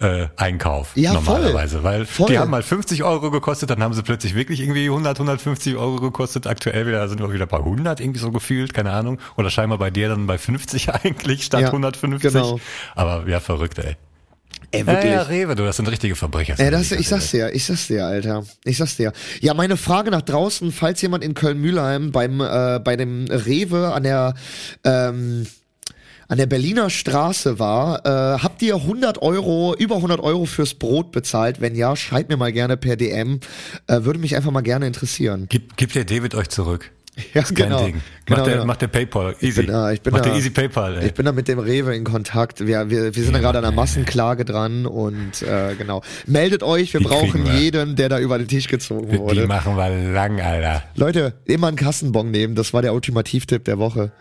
äh, Einkauf Ja, normalerweise, voll. weil Voll. die haben mal 50 Euro gekostet, dann haben sie plötzlich wirklich irgendwie 100, 150 Euro gekostet. Aktuell wieder sind wir wieder bei 100 irgendwie so gefühlt, keine Ahnung, oder scheinbar bei dir dann bei 50 eigentlich statt Ja, 150. genau. Aber ja, verrückt, ey. Ey, Ja, ja, Rewe, du, das sind richtige Verbrecher. Ja, das, ich sag's dir, ich sag's dir, Alter. Ich sag's dir. Ja, meine Frage nach draußen, falls jemand in Köln-Mühlheim beim, äh, bei dem Rewe an der, ähm, an der Berliner Straße war, äh, habt ihr 100 Euro, über 100 Euro fürs Brot bezahlt? Wenn ja, schreibt mir mal gerne per DM. Äh, würde mich einfach mal gerne interessieren. Gib, gib der David euch zurück. Ja, genau. Ding. Genau, macht, der, genau. macht der Paypal. Easy. da, ich bin macht da. der Easy Paypal, ey. Ich bin da mit dem Rewe in Kontakt. Wir, wir, wir sind da gerade an einer Massenklage dran und äh, genau. Meldet euch, wir Die brauchen wir. jeden, der da über den Tisch gezogen Die wurde. machen wir lang, Alter. Leute, immer einen Kassenbon nehmen, das war der Ultimativtipp der Woche.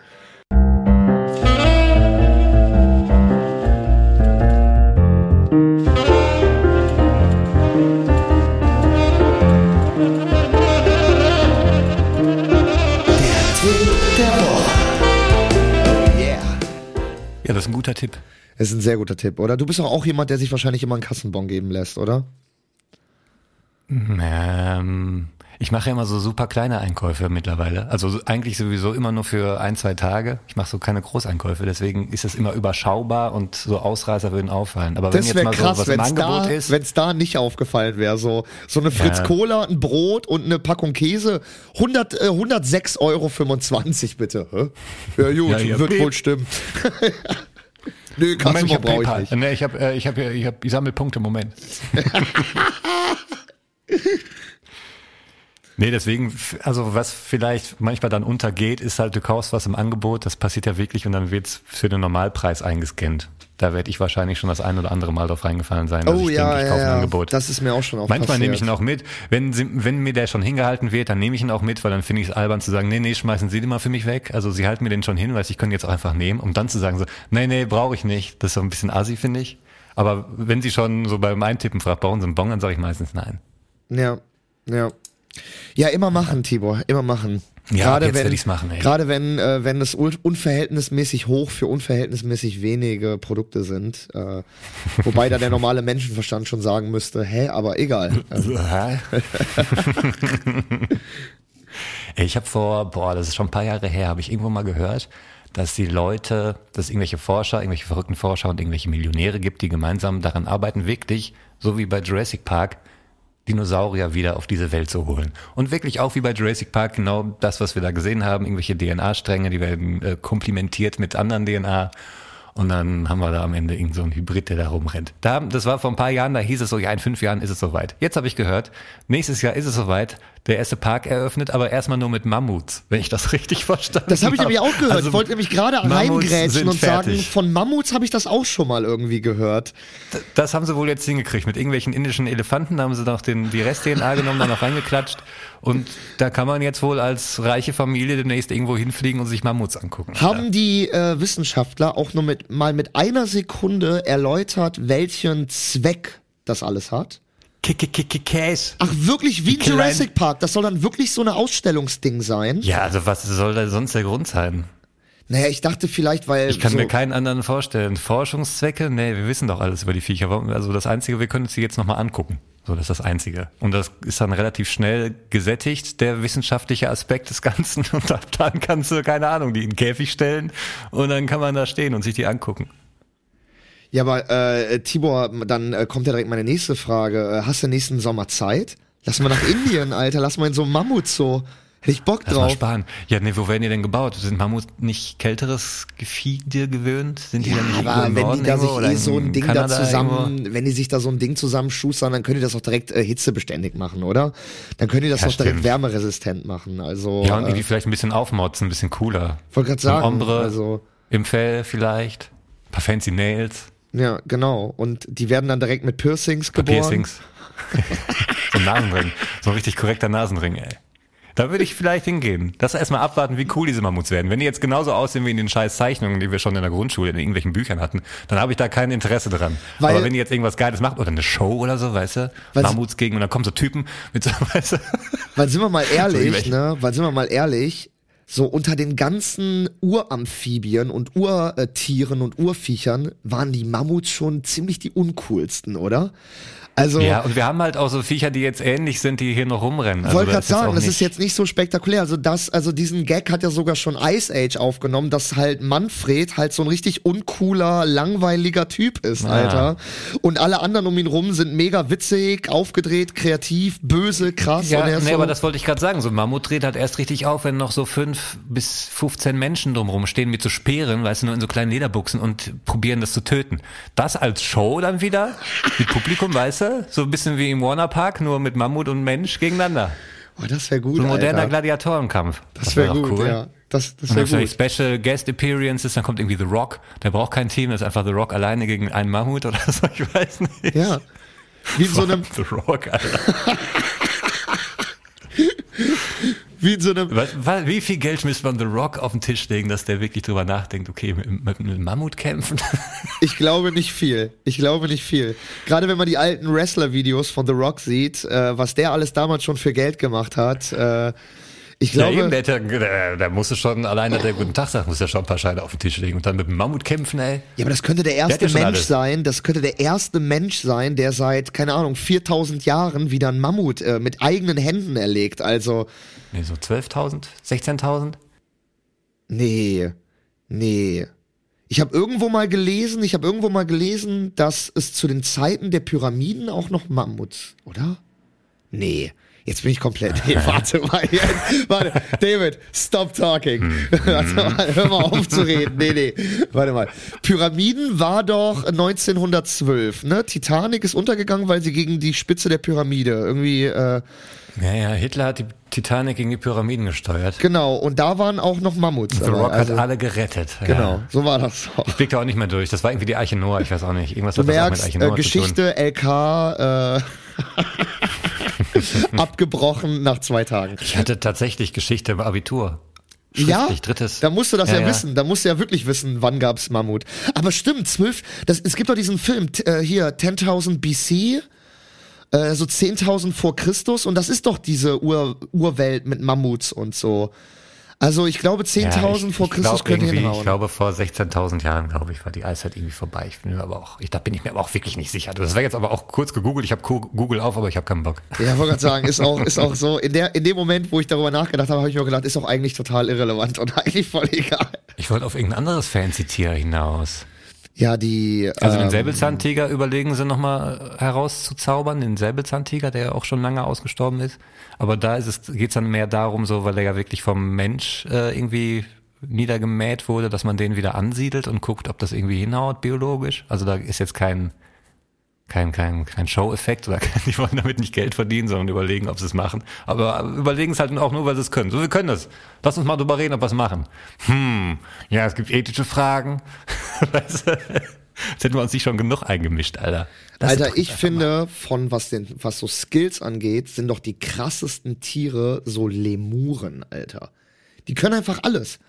Das ist ein guter Tipp. Das ist ein sehr guter Tipp, oder? Du bist doch auch jemand, der sich wahrscheinlich immer einen Kassenbon geben lässt, oder? Ähm, ich mache ja immer so super kleine Einkäufe mittlerweile. Also so- eigentlich sowieso immer nur für ein, zwei Tage. Ich mache so keine Großeinkäufe, deswegen ist es immer überschaubar und so Ausreißer würden auffallen. Aber wenn Das jetzt mal krass, so was im wenn es Angebot da, ist, wenn's da nicht aufgefallen wäre. So, so eine Fritz Ja. Cola, ein Brot und eine Packung Käse. 100, äh, 106,25 Euro bitte. Hä? Ja gut, Ja, wird wohl stimmen. Nö, Moment, ich brauche ich nicht. Nee, ich habe, äh, ich habe, ich habe, ich sammle Punkte. Moment. Nee, deswegen, also was vielleicht manchmal dann untergeht, ist halt, du kaufst was im Angebot, das passiert ja wirklich und dann wird's für den Normalpreis eingescannt. Da werde ich wahrscheinlich schon das ein oder andere Mal drauf reingefallen sein, dass Oh ich ja, denke, ich ja, kaufe ein ja. Angebot. Das ist mir auch schon auch Manchmal passiert. nehme ich ihn auch mit. Wenn, wenn mir der schon hingehalten wird, dann nehme ich ihn auch mit, weil dann finde ich es albern zu sagen, nee, nee, schmeißen Sie den mal für mich weg. Also Sie halten mir den schon hin, weil ich kann jetzt auch einfach nehmen, um dann zu sagen so, nee, nee, brauche ich nicht. Das ist so ein bisschen assi, finde ich. Aber wenn Sie schon so beim Eintippen fragt, brauchen Sie einen Bon, dann sage ich meistens nein. Ja, ja. Ja, immer machen, Tibor, immer machen. Ja, jetzt wenn, ich's machen, ey. Gerade wenn, äh, wenn es un unverhältnismäßig hoch für unverhältnismäßig wenige Produkte sind. Äh, wobei da der normale Menschenverstand schon sagen müsste, hä, aber egal. Also, Hä? ich habe vor, boah, das ist schon ein paar Jahre her, habe ich irgendwo mal gehört, dass die Leute, dass irgendwelche Forscher, irgendwelche verrückten Forscher und irgendwelche Millionäre gibt, die gemeinsam daran arbeiten, wirklich, so wie bei Jurassic Park, Dinosaurier wieder auf diese Welt zu holen. Und wirklich auch wie bei Jurassic Park genau das, was wir da gesehen haben, irgendwelche DNA-Stränge, die werden äh, komplimentiert mit anderen DNA. Und dann haben wir da am Ende irgend so einen Hybrid, der da rumrennt. Da, das war vor ein paar Jahren, da hieß es so, ja, in fünf Jahren ist es soweit. Jetzt habe ich gehört, nächstes Jahr ist es soweit, der erste Park eröffnet, aber erstmal nur mit Mammuts, wenn ich das richtig verstanden habe. das habe ich nämlich auch gehört. Also, ich wollte nämlich gerade reingrätschen und sagen, fertig. von Mammuts habe ich das auch schon mal irgendwie gehört. Das haben sie wohl jetzt hingekriegt. Mit irgendwelchen indischen Elefanten haben sie noch den, die Rest-DNA genommen, dann noch reingeklatscht. Und da kann man jetzt wohl als reiche Familie demnächst irgendwo hinfliegen und sich Mammuts angucken. Haben die äh, Wissenschaftler auch nur mit, mal mit einer Sekunde erläutert, welchen Zweck das alles hat? Käse. Ach, wirklich wie in Klein- Jurassic Park. Das soll dann wirklich so eine Ausstellungsding sein? Ja, also was soll da sonst der Grund sein? Naja, ich dachte vielleicht, weil. Ich kann so, mir keinen anderen vorstellen. Forschungszwecke? Nee, wir wissen doch alles über die Viecher. Also das Einzige, wir können uns die jetzt nochmal angucken. So, das ist das Einzige. Und das ist dann relativ schnell gesättigt, der wissenschaftliche Aspekt des Ganzen. Und ab dann kannst du, keine Ahnung, die in den Käfig stellen und dann kann man da stehen und sich die angucken. Ja, aber äh, Tibor, dann äh, kommt ja direkt meine nächste Frage. Äh, hast du nächsten Sommer Zeit? Lass mal nach Indien, Alter. Lass mal in so einem Mammut so. Hätte ich Bock Lass mal drauf. sparen. Ja, nee, wo werden die denn gebaut? Sind Mammuts nicht kälteres Gefieder gewöhnt? Sind die Ja, da nicht aber wenn die da sich eh so ein in Ding da Kanada zusammen, irgendwo? wenn die sich da so ein Ding zusammenschustern, dann können die das auch direkt äh, hitzebeständig machen, oder? Dann können die das Ja, direkt stimmt. wärmeresistent machen. Also Ja, und äh, irgendwie vielleicht ein bisschen aufmotzen, ein bisschen cooler. wollte gerade sagen, Ombre also im Fell vielleicht. Ein paar fancy Nails. ja, genau. Und die werden dann direkt mit Piercings geboren. Piercings. so ein Nasenring. So ein richtig korrekter Nasenring, ey. Da würde ich vielleicht hingehen. Lass erstmal abwarten, wie cool diese Mammuts werden. Wenn die jetzt genauso aussehen wie in den scheiß Zeichnungen, die wir schon in der Grundschule in irgendwelchen Büchern hatten, dann habe ich da kein Interesse dran. Weil- Aber wenn die jetzt irgendwas Geiles macht oder eine Show oder so, weißt du, Mammuts gegen und dann kommen so Typen mit so, weißt du, Weil sind wir mal ehrlich, irgendwelche- ne? Weil sind wir mal ehrlich, so unter den ganzen Uramphibien und Urtieren und Urviechern waren die Mammuts schon ziemlich die uncoolsten, oder? Also Ja, und wir haben halt auch so Viecher, die jetzt ähnlich sind, die hier noch rumrennen. Also wollte gerade sagen, das ist jetzt nicht so spektakulär. Also das, also diesen Gag hat ja sogar schon Ice Age aufgenommen, dass halt Manfred halt so ein richtig uncooler, langweiliger Typ ist, Ah. Alter. Und alle anderen um ihn rum sind mega witzig, aufgedreht, kreativ, böse, krass. Ja, nee, so, aber das wollte ich gerade sagen. So Mammut dreht halt erst richtig auf, wenn noch so fünf bis 15 Menschen drumrum stehen mit so Speeren, weißt du, nur in so kleinen Lederbuchsen und probieren das zu töten. Das als Show dann wieder mit Publikum, weißt du? So ein bisschen wie im Warner Park, nur mit Mammut und Mensch gegeneinander. oh, das wäre gut, So ein moderner Alter. Gladiatorenkampf. Das wäre wär gut, cool. ja. Das, das wäre dann gut. vielleicht Special Guest Appearances, dann kommt irgendwie The Rock. Der braucht kein Team, das ist einfach The Rock alleine gegen einen Mammut oder so, ich weiß nicht. Ja. Wie so einem, The Rock, Alter. wie in so einem, Was, was, wie viel Geld müsste man The Rock auf den Tisch legen, dass der wirklich drüber nachdenkt, okay, mit, mit einem Mammut kämpfen? ich glaube nicht viel. Ich glaube nicht viel. Gerade wenn man die alten Wrestler-Videos von The Rock sieht, äh, was der alles damals schon für Geld gemacht hat, äh, ich Ja, glaube, eben, der, der, der, der musste schon, allein dass der Guten Tag sagt, muss ja schon ein paar Scheine auf den Tisch legen und dann mit dem Mammut kämpfen, ey. Ja, aber das könnte der erste ja Mensch alles. sein, das könnte der erste Mensch sein, der seit, keine Ahnung, 4000 Jahren wieder einen Mammut äh, mit eigenen Händen erlegt. Also, Nee, so 12.000, 16.000? nee, nee. Ich habe irgendwo mal gelesen, ich habe irgendwo mal gelesen, dass es zu den Zeiten der Pyramiden auch noch Mammuts, oder? Nee. Jetzt bin ich komplett. Nee, warte mal. Jetzt, warte. David, stop talking. warte mal, hör mal auf zu reden. Nee, nee. Warte mal. Pyramiden war doch 1912, ne? Titanic ist untergegangen, weil sie gegen die Spitze der Pyramide irgendwie, äh, Ja, ja, Hitler hat die Titanic gegen die Pyramiden gesteuert. genau. Und da waren auch noch Mammuts. The dabei. Rock also, hat alle gerettet. Genau, Ja. so war das. Ich blick da auch nicht mehr durch. Das war irgendwie die Arche Noah, ich weiß auch nicht. Irgendwas Du hat das auch mit merkst, Arche äh. Geschichte, LK, äh, abgebrochen nach zwei Tagen. Ich hatte tatsächlich Geschichte im Abitur. Ja, drittes. da musst du das ja, Ja, ja. wissen. Da musst du ja wirklich wissen, wann gab's Mammut. Aber stimmt, zwölf. Das, es gibt doch diesen Film äh, hier 10.000 BC. Äh, so 10.000 vor Christus und das ist doch diese Ur Urwelt mit Mammuts und so. Also ich glaube 10.000 Ja, vor Christus könnte hinhauen. Ich glaube vor 16.000 Jahren, glaube ich, war die Eiszeit irgendwie vorbei. Ich bin mir aber auch, ich, da bin ich mir aber auch wirklich nicht sicher. Das wäre jetzt aber auch kurz gegoogelt. Ich habe Google auf, aber ich habe keinen Bock. Ja, wollte gerade sagen, ist auch, ist auch so, in, der, in dem Moment, wo ich darüber nachgedacht habe, habe ich mir gedacht, ist auch eigentlich total irrelevant und eigentlich voll egal. Ich wollte auf irgendein anderes fancy Tier hinaus. Ja, die. Also den ähm, Säbelzahntiger überlegen sie nochmal herauszuzaubern, den Säbelzahntiger, der ja auch schon lange ausgestorben ist. Aber da ist es, geht's dann mehr darum, so, weil er ja wirklich vom Mensch äh, irgendwie niedergemäht wurde, dass man den wieder ansiedelt und guckt, ob das irgendwie hinhaut biologisch. Also da ist jetzt kein kein kein kein Show-Effekt oder kein, die wollen damit nicht Geld verdienen, sondern überlegen, ob sie es machen. Aber überlegen es halt auch nur, weil sie es können. So, wir können das. Lass uns mal drüber reden, ob wir es machen. Hm, ja, es gibt ethische Fragen. weißt du? Jetzt hätten wir uns nicht schon genug eingemischt, Alter. Es Alter, ich finde, von was den, was so Skills angeht, sind doch die krassesten Tiere so Lemuren, Alter. Die können einfach alles.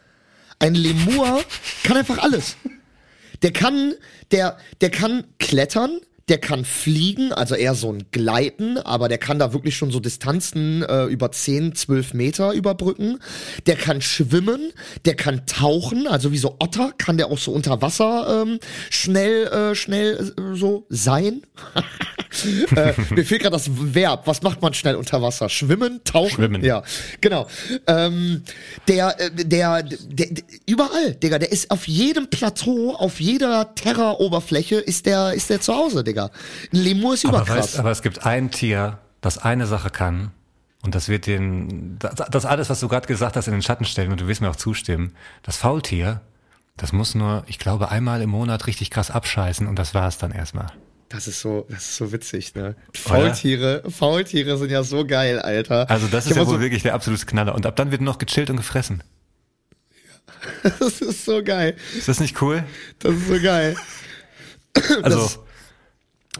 Ein Lemur kann einfach alles. Der kann, der, der kann klettern, der kann fliegen, also eher so ein Gleiten, aber der kann da wirklich schon so Distanzen äh, über 10, 12 Meter überbrücken. Der kann schwimmen, der kann tauchen, also wie so Otter kann der auch so unter Wasser ähm, schnell, äh, schnell äh, so sein. äh, mir fehlt gerade das Verb. Was macht man schnell unter Wasser? Schwimmen, tauchen? Schwimmen. Ja, genau. Ähm, der, äh, der, der, der, überall, Digga, der ist auf jedem Plateau, auf jeder Terra-Oberfläche ist der, ist der zu Hause, Digga. Ein Lemur ist Aber, überkrass. weißt, aber es gibt ein Tier, das eine Sache kann. Und das wird den, das, das alles, was du gerade gesagt hast, in den Schatten stellen, und du wirst mir auch zustimmen. Das Faultier, das muss nur, ich glaube, einmal im Monat richtig krass abscheißen und das war's dann erstmal. Das ist so, das ist so witzig, ne? Faultiere, Faultiere sind ja so geil, Alter. Also das ist ja wohl so, wirklich der absolute Knaller. Und ab dann wird noch gechillt und gefressen. Das ist so geil. Ist das nicht cool? Das ist so geil. Also,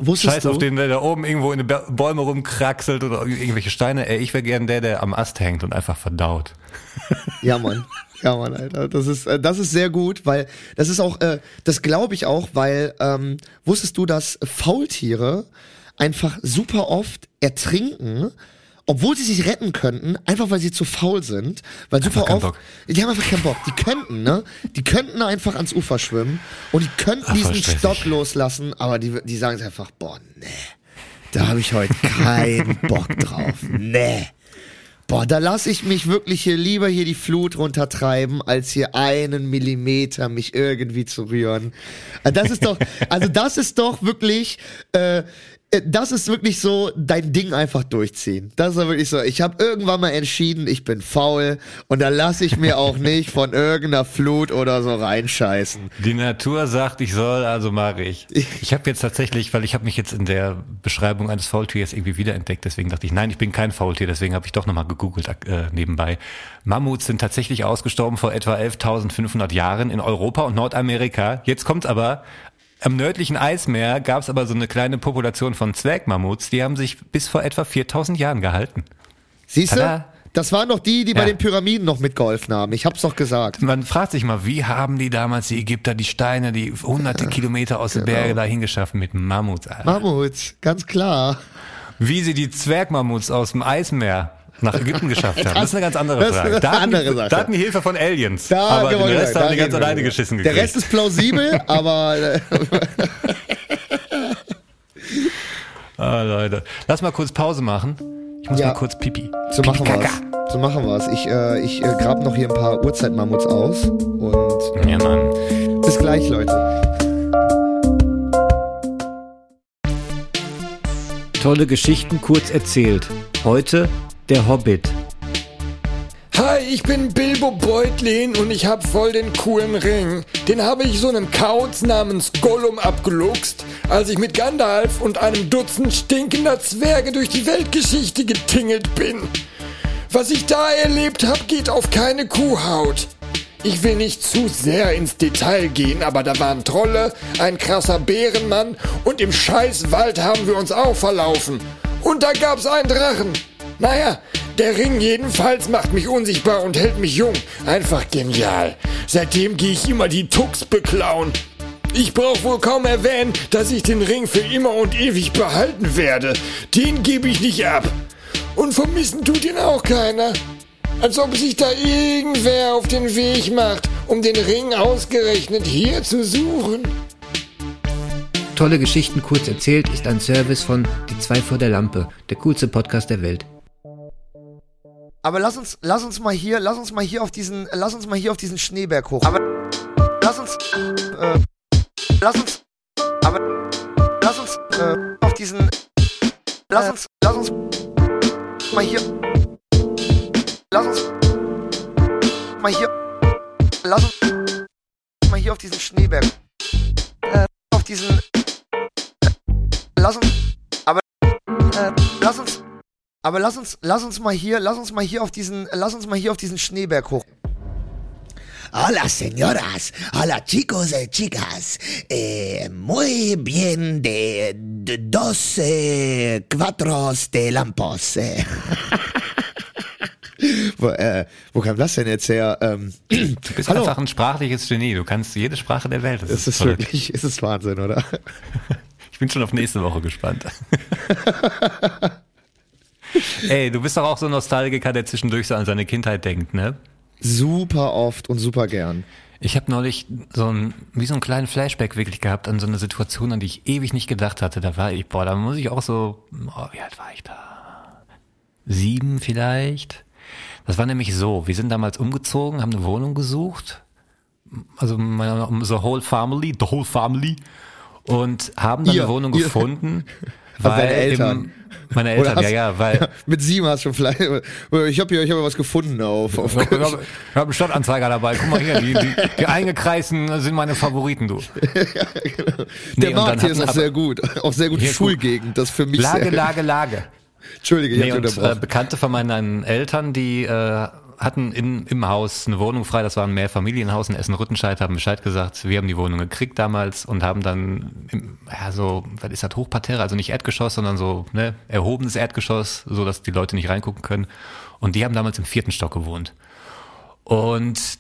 Wusstest scheiß du? auf den, der da oben irgendwo in den Bäume rumkraxelt oder irgendwelche Steine. Ey, ich wäre gern der, der am Ast hängt und einfach verdaut. Ja, Mann. Ja, Mann, Alter. Das ist, äh, das ist sehr gut, weil das ist auch, äh, das glaube ich auch, weil ähm, wusstest du, dass Faultiere einfach super oft ertrinken, obwohl sie sich retten könnten, einfach weil sie zu faul sind, weil super oft, die haben einfach keinen Bock. Die könnten, ne? Die könnten einfach ans Ufer schwimmen und die könnten Ach, diesen stressig. Stock loslassen, aber die, die sagen sich einfach, boah, nee, da habe ich heute keinen Bock drauf, nee. Boah, da lasse ich mich wirklich hier lieber hier die Flut runtertreiben, als hier einen Millimeter mich irgendwie zu rühren. Äh, Das ist doch, also das ist doch wirklich, äh, das ist wirklich so dein Ding einfach durchziehen. Das ist wirklich so. Ich habe irgendwann mal entschieden, ich bin faul und da lasse ich mir auch nicht von irgendeiner Flut oder so reinscheißen. Die Natur sagt, ich soll, also mache ich. Ich habe jetzt tatsächlich, weil ich habe mich jetzt in der Beschreibung eines Faultiers irgendwie wiederentdeckt, deswegen dachte ich, nein, ich bin kein Faultier, deswegen habe ich doch nochmal gegoogelt äh, nebenbei. Mammuts sind tatsächlich ausgestorben vor etwa 11.500 Jahren in Europa und Nordamerika. Jetzt kommt aber, am nördlichen Eismeer gab es aber so eine kleine Population von Zwergmammuts, die haben sich bis vor etwa 4.000 Jahren gehalten. Siehst du? Das waren doch die, die bei Ja. den Pyramiden noch mitgeholfen haben. Ich hab's doch gesagt. Man fragt sich mal, wie haben die damals die Ägypter die Steine, die hunderte Kilometer aus den Bergen dahin geschaffen mit Mammuts? Alter. Mammuts, ganz klar. Wie sie die Zwergmammuts aus dem Eismeer nach Ägypten geschafft haben, das ist eine ganz andere Das ist Frage. eine Da hatten, andere Sache. da hatten die Hilfe von Aliens. Da aber kann den Rest haben die ganz wir alleine geschissen Der gekriegt. Rest ist plausibel, aber äh, Ah, Leute. Lass mal kurz Pause machen. Ich muss Ja. mal kurz pipi. so machen Pipi, wir's. So machen wir's. Ich, äh, ich äh, grab noch hier ein paar Urzeitmammuts aus und Ja, Mann. bis gleich, Leute. Tolle Geschichten kurz erzählt. Heute der Hobbit. Hi, ich bin Bilbo Beutlin und ich hab voll den coolen Ring. Den habe ich so einem Kauz namens Gollum abgeluchst, als ich mit Gandalf und einem Dutzend stinkender Zwerge durch die Weltgeschichte getingelt bin. Was ich da erlebt hab, geht auf keine Kuhhaut. Ich will nicht zu sehr ins Detail gehen, aber da waren Trolle, ein krasser Bärenmann und im Scheißwald haben wir uns auch verlaufen. Und da gab's einen Drachen. Naja, der Ring jedenfalls macht mich unsichtbar und hält mich jung. Einfach genial. Seitdem gehe ich immer die Tux beklauen. Ich brauche wohl kaum erwähnen, dass ich den Ring für immer und ewig behalten werde. Den gebe ich nicht ab. Und vermissen tut ihn auch keiner. Als ob sich da irgendwer auf den Weg macht, um den Ring ausgerechnet hier zu suchen. Tolle Geschichten kurz erzählt ist ein Service von Die zwei vor der Lampe, der coolste Podcast der Welt. Aber lass uns, lass uns mal hier, lass uns mal hier auf diesen, lass uns mal hier auf diesen Schneeberg hoch. Aber lass uns, äh, lass uns, aber lass uns äh, auf diesen, lass uns, lass uns mal hier, lass uns mal hier, lass uns mal hier auf diesen Schneeberg, äh, auf diesen, äh, lass uns, aber äh, lass uns aber lass uns, lass uns mal hier, lass uns mal hier auf diesen, lass uns mal hier auf diesen Schneeberg hoch. Hola, señoras. Hola, chicos y chicas. Eh, muy bien de, de dos eh, cuatros de lampos. Eh. Wo, äh, wo kam das denn jetzt her? Ähm, Du bist Hallo. einfach ein sprachliches Genie. Du kannst jede Sprache der Welt. Das es ist toll. wirklich, es ist Wahnsinn, oder? Ich bin schon auf nächste Woche gespannt. Ey, du bist doch auch so ein Nostalgiker, der zwischendurch so an seine Kindheit denkt, ne? Super oft und super gern. Ich habe neulich so ein, wie so einen kleinen Flashback wirklich gehabt an so eine Situation, an die ich ewig nicht gedacht hatte. Da war ich, boah, da muss ich auch so, oh, wie alt war ich da? Sieben vielleicht? Das war nämlich so, wir sind damals umgezogen, haben eine Wohnung gesucht. Also meine, the whole family, the whole family. Und haben dann Ihr, eine Wohnung ihr. gefunden. Aber deine Eltern. Im, meine Eltern, hast- ja, ja, weil Mit sieben hast du vielleicht, ich habe hier, ich habe was gefunden auf, auf Ich habe hab, einen Stadtanzeiger dabei. Guck mal hier, die, die, die eingekreisten sind meine Favoriten, du. Der Nee, und Markt hier ist auch sehr gut. Auch sehr gute ist gut. Schulgegend. Das für mich Lage, sehr. Lage, Lage. Entschuldige, ich Nee, hab dich und äh, unterbrochen. Bekannte von meinen Eltern, die äh, hatten in, im Haus eine Wohnung frei, das war ein Mehrfamilienhaus in Essen-Rüttenscheid, haben Bescheid gesagt, wir haben die Wohnung gekriegt damals und haben dann, im, ja so, was ist das, Hochparterre, also nicht Erdgeschoss, sondern so ne, erhobenes Erdgeschoss, so dass die Leute nicht reingucken können. Und die haben damals im vierten Stock gewohnt. Und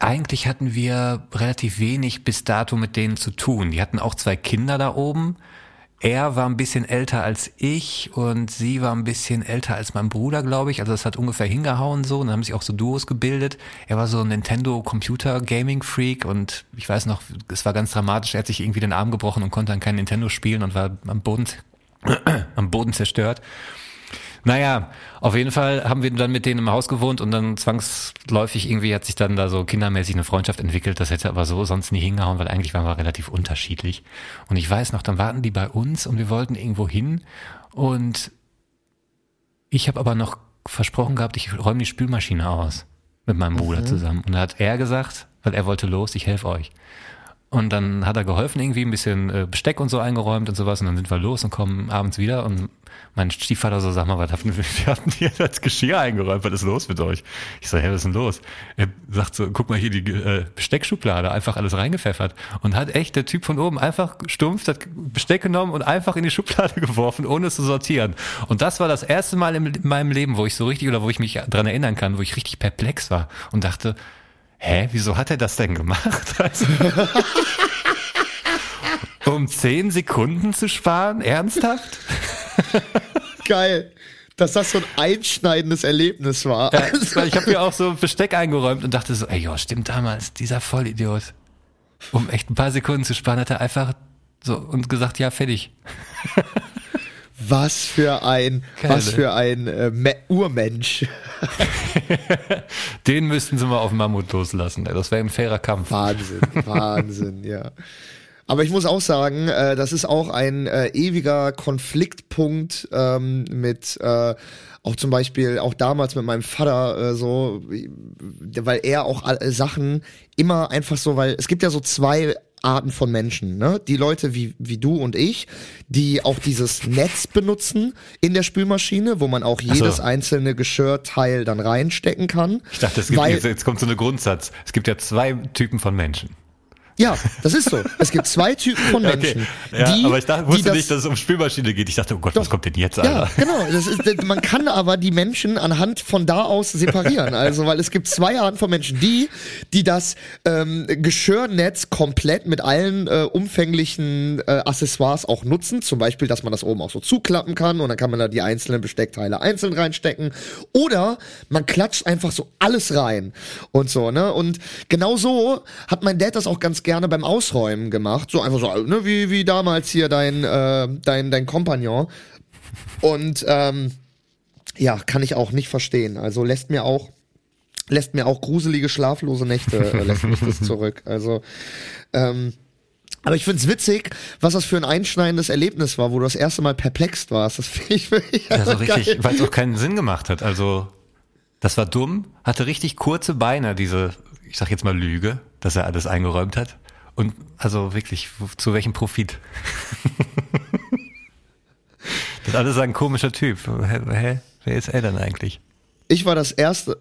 eigentlich hatten wir relativ wenig bis dato mit denen zu tun. Die hatten auch zwei Kinder da oben. Er war ein bisschen älter als ich und sie war ein bisschen älter als mein Bruder, glaube ich. Also das hat ungefähr hingehauen so. Und dann haben sich auch so Duos gebildet. Er war so ein Nintendo Computer Gaming Freak und ich weiß noch, es war ganz dramatisch. Er hat sich irgendwie den Arm gebrochen und konnte dann kein Nintendo spielen und war am Boden, am Boden zerstört. Naja, auf jeden Fall haben wir dann mit denen im Haus gewohnt und dann zwangsläufig irgendwie hat sich dann da so kindermäßig eine Freundschaft entwickelt. Das hätte aber so sonst nie hingehauen, weil eigentlich waren wir relativ unterschiedlich. Und ich weiß noch, dann warten die bei uns und wir wollten irgendwo hin und ich habe aber noch versprochen gehabt, ich räume die Spülmaschine aus mit meinem Bruder zusammen. Und da hat er gesagt, weil er wollte los, ich helfe euch. Und dann hat er geholfen, irgendwie ein bisschen äh, Besteck und so eingeräumt und sowas. Und dann sind wir los und kommen abends wieder. Und mein Stiefvater so, sag mal, was habt ihr, wir hatten hier das Geschirr eingeräumt, was ist los mit euch? Ich so, hä, was ist denn los? Er sagt so, guck mal hier die äh, Besteckschublade, einfach alles reingepfeffert. Und hat echt der Typ von oben einfach stumpf das Besteck genommen und einfach in die Schublade geworfen, ohne es zu sortieren. Und das war das erste Mal in meinem Leben, wo ich so richtig, oder wo ich mich dran erinnern kann, wo ich richtig perplex war und dachte, hä, wieso hat er das denn gemacht? Also, um zehn Sekunden zu sparen? Ernsthaft? Geil. Dass das so ein einschneidendes Erlebnis war. Ja, weil ich habe mir auch so Besteck eingeräumt und dachte so, ey, ja, stimmt damals, dieser Vollidiot. Um echt ein paar Sekunden zu sparen, hat er einfach so und gesagt, ja, fertig. Was für ein, Geil, was für ein äh, Me Urmensch. Den müssten sie mal auf Mammut loslassen. Das wäre ein fairer Kampf. Wahnsinn, Wahnsinn, ja. Aber ich muss auch sagen, äh, das ist auch ein äh, ewiger Konfliktpunkt ähm, mit äh, auch zum Beispiel auch damals mit meinem Vater äh, so, weil er auch all- Sachen immer einfach so, weil es gibt ja so zwei Arten von Menschen, ne? Die Leute wie, wie du und ich, die auch dieses Netz benutzen in der Spülmaschine, wo man auch so. jedes einzelne Geschirrteil dann reinstecken kann. Ich dachte, es gibt weil, jetzt, jetzt kommt so eine Grundsatz. Es gibt ja zwei Typen von Menschen. Ja, das ist so. Es gibt zwei Typen von Menschen. Okay. Ja, die, aber ich dachte, wusste das, nicht, dass es um Spülmaschine geht. Ich dachte, oh Gott, was kommt denn jetzt, Ja, Alter? genau. Das ist, man kann aber die Menschen anhand von da aus separieren. Also, weil es gibt zwei Arten von Menschen. Die, die das ähm, Geschirrnetz komplett mit allen äh, umfänglichen äh, Accessoires auch nutzen. Zum Beispiel, dass man das oben auch so zuklappen kann und dann kann man da die einzelnen Besteckteile einzeln reinstecken. Oder man klatscht einfach so alles rein und so, ne? Und genau so hat mein Dad das auch ganz gerne beim Ausräumen gemacht. So einfach so, ne, wie, wie damals hier dein, äh, dein, dein Kompagnon. Und ähm, ja, kann ich auch nicht verstehen. Also lässt mir auch lässt mir auch gruselige schlaflose Nächte äh, lässt mich das zurück. Also ähm, aber ich find's witzig, was das für ein einschneidendes Erlebnis war, wo du das erste Mal perplext warst. Das finde ich wirklich Ja, so richtig, weil es auch keinen Sinn gemacht hat. Also, das war dumm, hatte richtig kurze Beine, diese, ich sag jetzt mal Lüge, dass er alles eingeräumt hat. Und also wirklich, zu welchem Profit? das alles ein komischer Typ. Hä? Wer ist er denn eigentlich? Ich war das erste,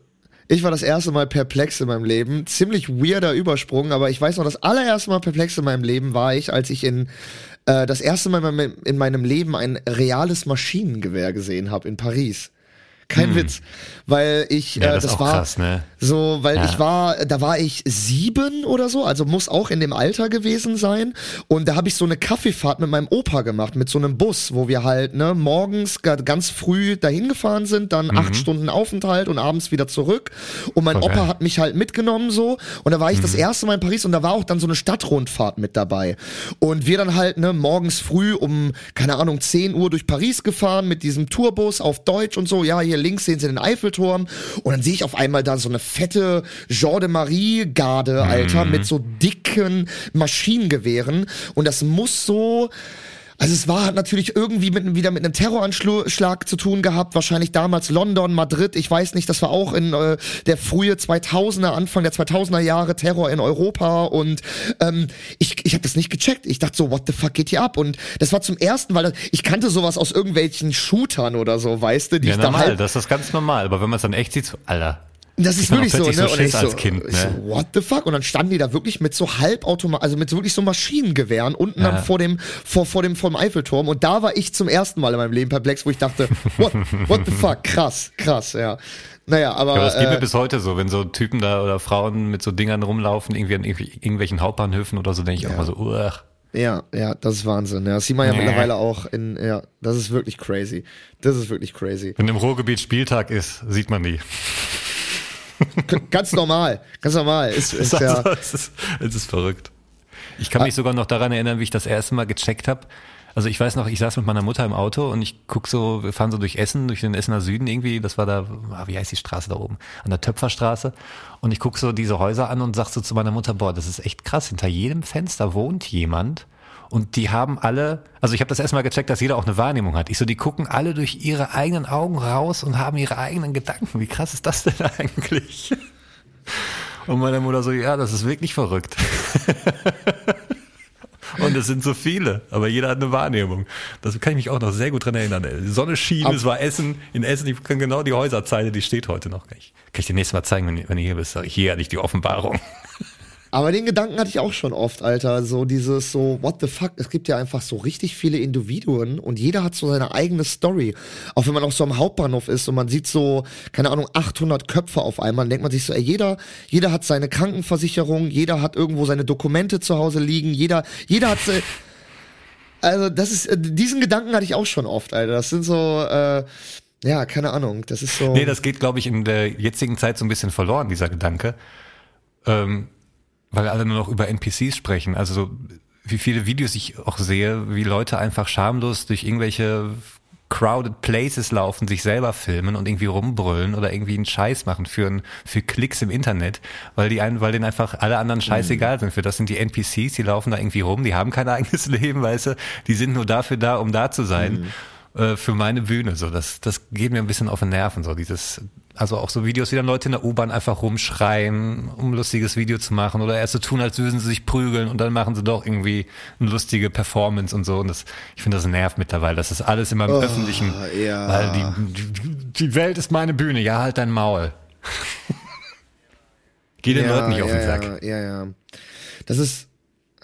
ich war das erste Mal perplex in meinem Leben. Ziemlich weirder Übersprung, aber ich weiß noch, das allererste Mal perplex in meinem Leben war ich, als ich in äh, das erste Mal in meinem Leben ein reales Maschinengewehr gesehen habe in Paris. Kein Witz, weil ich Hm. Ja, äh, das das, ist auch war krass, ne? so, weil Ja. ich war, da war ich sieben oder so, also muss auch in dem Alter gewesen sein. Und da habe ich so eine Kaffeefahrt mit meinem Opa gemacht, mit so einem Bus, wo wir halt ne morgens ga- ganz früh dahin gefahren sind, dann acht Stunden Aufenthalt und abends wieder zurück. Und mein Mhm. Voll Opa geil. hat mich halt mitgenommen so. Und da war ich das erste Mal in Paris und da war auch dann so eine Stadtrundfahrt mit dabei. Und wir dann halt ne morgens früh um keine Ahnung 10 Uhr durch Paris gefahren mit diesem Tourbus auf Deutsch und so. Ja, hier links sehen Sie den Eiffelturm und dann sehe ich auf einmal da so eine fette Jean de Marie Garde, Alter, mit so dicken Maschinengewehren und das muss so also es war hat natürlich irgendwie mit, wieder mit einem Terroranschlag zu tun gehabt, wahrscheinlich damals London, Madrid, ich weiß nicht, das war auch in äh, der frühe 2000er, Anfang der 2000er Jahre Terror in Europa und ähm, ich, ich habe das nicht gecheckt. Ich dachte so, what the fuck geht hier ab? Und das war zum ersten, weil das, ich kannte sowas aus irgendwelchen Shootern oder so, weißt du, die Ja, normal, halt das ist ganz normal. Aber wenn man es dann echt sieht, so, Alter. Das ist wirklich so, ne? so und ich so, als Kind, ich so, ne? what the fuck? Und dann standen die da wirklich mit so Halbautomat, also mit so wirklich so Maschinengewehren unten Ja. dann vor dem, vor, vor dem, vor dem Eiffelturm. Und da war ich zum ersten Mal in meinem Leben perplex, wo ich dachte, what, what the fuck? Krass, krass, ja. Naja, aber, Aber das geht mir äh, bis heute so, wenn so Typen da oder Frauen mit so Dingern rumlaufen, irgendwie an irgendwelchen Hauptbahnhöfen oder so, denke ich auch mal so, uah. ja, ja, das ist Wahnsinn. Ja, das sieht man ja Nee. mittlerweile auch in, ja, das ist wirklich crazy. Das ist wirklich crazy. Wenn im Ruhrgebiet Spieltag ist, sieht man die. Ganz normal, ganz normal. Ist, ist ja, Also, es, ist, es ist verrückt. Ich kann mich sogar noch daran erinnern, wie ich das erste Mal gecheckt habe. Also ich weiß noch, ich saß mit meiner Mutter im Auto und ich guck so, wir fahren so durch Essen, durch den Essener Süden irgendwie, das war da, ah, wie heißt die Straße da oben? An der Töpferstraße. Und ich guck so diese Häuser an und sag so zu meiner Mutter, boah, das ist echt krass, hinter jedem Fenster wohnt jemand. Und die haben alle, also ich habe das erstmal gecheckt, dass jeder auch eine Wahrnehmung hat. Ich so, die gucken alle durch ihre eigenen Augen raus und haben ihre eigenen Gedanken. Wie krass ist das denn eigentlich? Und meine Mutter so, ja, das ist wirklich verrückt. Und es sind so viele, aber jeder hat eine Wahrnehmung. Das kann ich mich auch noch sehr gut dran erinnern. Die Sonne schien, es war Essen. In Essen, ich kann genau die Häuserzeile, die steht heute noch. Kann ich, kann ich dir nächstes Mal zeigen, wenn, wenn du hier bist. Hier hatte ich die Offenbarung. Aber den Gedanken hatte ich auch schon oft, Alter. So dieses so, what the fuck? Es gibt ja einfach so richtig viele Individuen und jeder hat so seine eigene Story. Auch wenn man auch so am Hauptbahnhof ist und man sieht so, keine Ahnung, 800 Köpfe auf einmal, dann denkt man sich so, ey, jeder, jeder hat seine Krankenversicherung, jeder hat irgendwo seine Dokumente zu Hause liegen, jeder, jeder hat, se- also das ist, äh, diesen Gedanken hatte ich auch schon oft, Alter. Das sind so, äh, ja, keine Ahnung, das ist so. Nee, das geht, glaube ich, in der jetzigen Zeit so ein bisschen verloren, dieser Gedanke. Ähm, weil alle nur noch über NPCs sprechen. Also so, wie viele Videos ich auch sehe, wie Leute einfach schamlos durch irgendwelche crowded places laufen, sich selber filmen und irgendwie rumbrüllen oder irgendwie einen Scheiß machen für, ein, für Klicks im Internet, weil die einen, weil denen einfach alle anderen scheißegal sind. Für das sind die NPCs, die laufen da irgendwie rum, die haben kein eigenes Leben, weißt du, die sind nur dafür da, um da zu sein. Äh, für meine Bühne. So, das, das geht mir ein bisschen auf den Nerven. So dieses, also auch so Videos, wie dann Leute in der U-Bahn einfach rumschreien, um ein lustiges Video zu machen oder erst so tun, als würden sie sich prügeln und dann machen sie doch irgendwie eine lustige Performance und so. Und das, ich finde, das nervt mittlerweile. Das ist alles immer im Öffentlichen. ja. Weil die, die, Welt ist meine Bühne. Ja, halt dein Maul. Geh den Leuten nicht auf den ja, Sack. Ja, ja, ja. Das ist,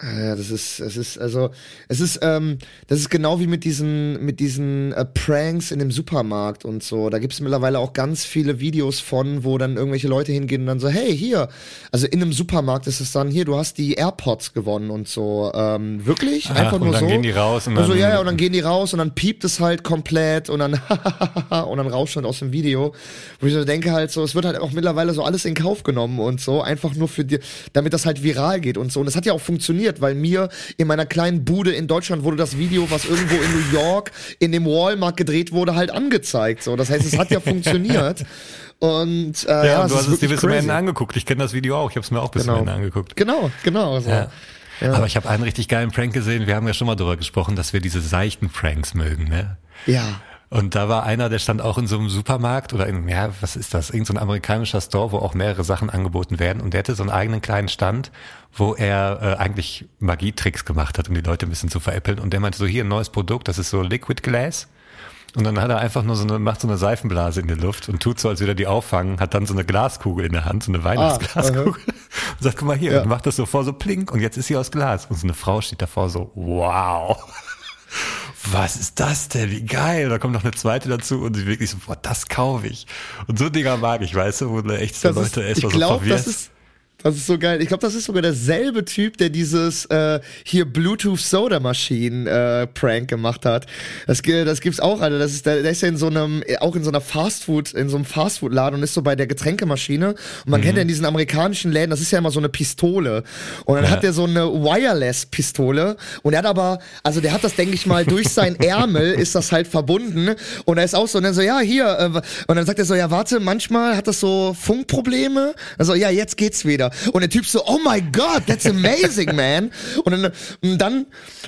Ja, das ist, es ist, also, es ist, ähm, das ist genau wie mit diesen, mit diesen äh, Pranks in dem Supermarkt und so. Da gibt es mittlerweile auch ganz viele Videos von, wo dann irgendwelche Leute hingehen und dann so, hey, hier, also in einem Supermarkt ist es dann, hier, du hast die AirPods gewonnen und so. Ähm, wirklich? Ach, Einfach und nur dann so. gehen die raus und und so, dann- ja, ja, und dann gehen die raus und dann piept es halt komplett und dann, und dann rauscht halt aus dem Video. Wo ich so denke halt so, es wird halt auch mittlerweile so alles in Kauf genommen und so, einfach nur für die, damit das halt viral geht und so. Und es hat ja auch funktioniert, weil mir in meiner kleinen Bude in Deutschland wurde das Video, was irgendwo in New York in dem Walmart gedreht wurde, halt angezeigt. So, das heißt, es hat ja funktioniert. Und äh, ja, Ja, es du hast es dir bis zum. Ende angeguckt. Ich kenne das Video auch. Ich habe es mir auch bis Genau. zum Ende angeguckt. Genau, genau. So. Ja. Aber ich habe einen richtig geilen Prank gesehen. Wir haben ja schon mal darüber gesprochen, dass wir diese seichten Pranks mögen. Ne? ja. Und da war einer, der stand auch in so einem Supermarkt oder in, ja, was ist das? Irgend so ein amerikanischer Store, wo auch mehrere Sachen angeboten werden. Und der hatte so einen eigenen kleinen Stand, wo er äh, eigentlich Magietricks gemacht hat, um die Leute ein bisschen zu veräppeln. Und der meinte so, hier ein neues Produkt, das ist so Liquid Glass. Und dann hat er einfach nur so eine, macht so eine Seifenblase in die Luft und tut so, als würde er die auffangen, hat dann so eine Glaskugel in der Hand, so eine Weihnachtsglaskugel. und sagt, guck mal hier, Ja. und macht das so vor, so plink, und jetzt ist sie aus Glas. Und so eine Frau steht davor so, wow. Was ist das denn? Wie geil. Da kommt noch eine zweite dazu und sie wirklich so, boah, das kaufe ich. Und so Dinger mag ich, weißt du, wo du echt so Das ist, Leute ich erstmal so glaube, verwirrst. das ist, das ist so geil. Ich glaube, das ist sogar derselbe Typ, der dieses äh, hier Bluetooth Soda Maschinen äh, Prank gemacht hat. Das, das gibt's auch, Alter. Das ist, der, der ist ja in so einem, auch in so einer Fastfood, in so einem Fastfood-Laden und ist so bei der Getränkemaschine. Und man kennt ja in diesen amerikanischen Läden, das ist ja immer so eine Pistole. Und dann Ja. hat der so eine Wireless-Pistole. Und er hat aber, also der hat das, denke ich mal, durch sein Ärmel ist das halt verbunden. Und er ist auch so, und dann so, ja, hier. Äh, und dann sagt er so, ja, warte, manchmal hat das so Funkprobleme. Also, ja, jetzt geht's wieder. Und der Typ so, oh my God, that's amazing, man. Und dann, und dann,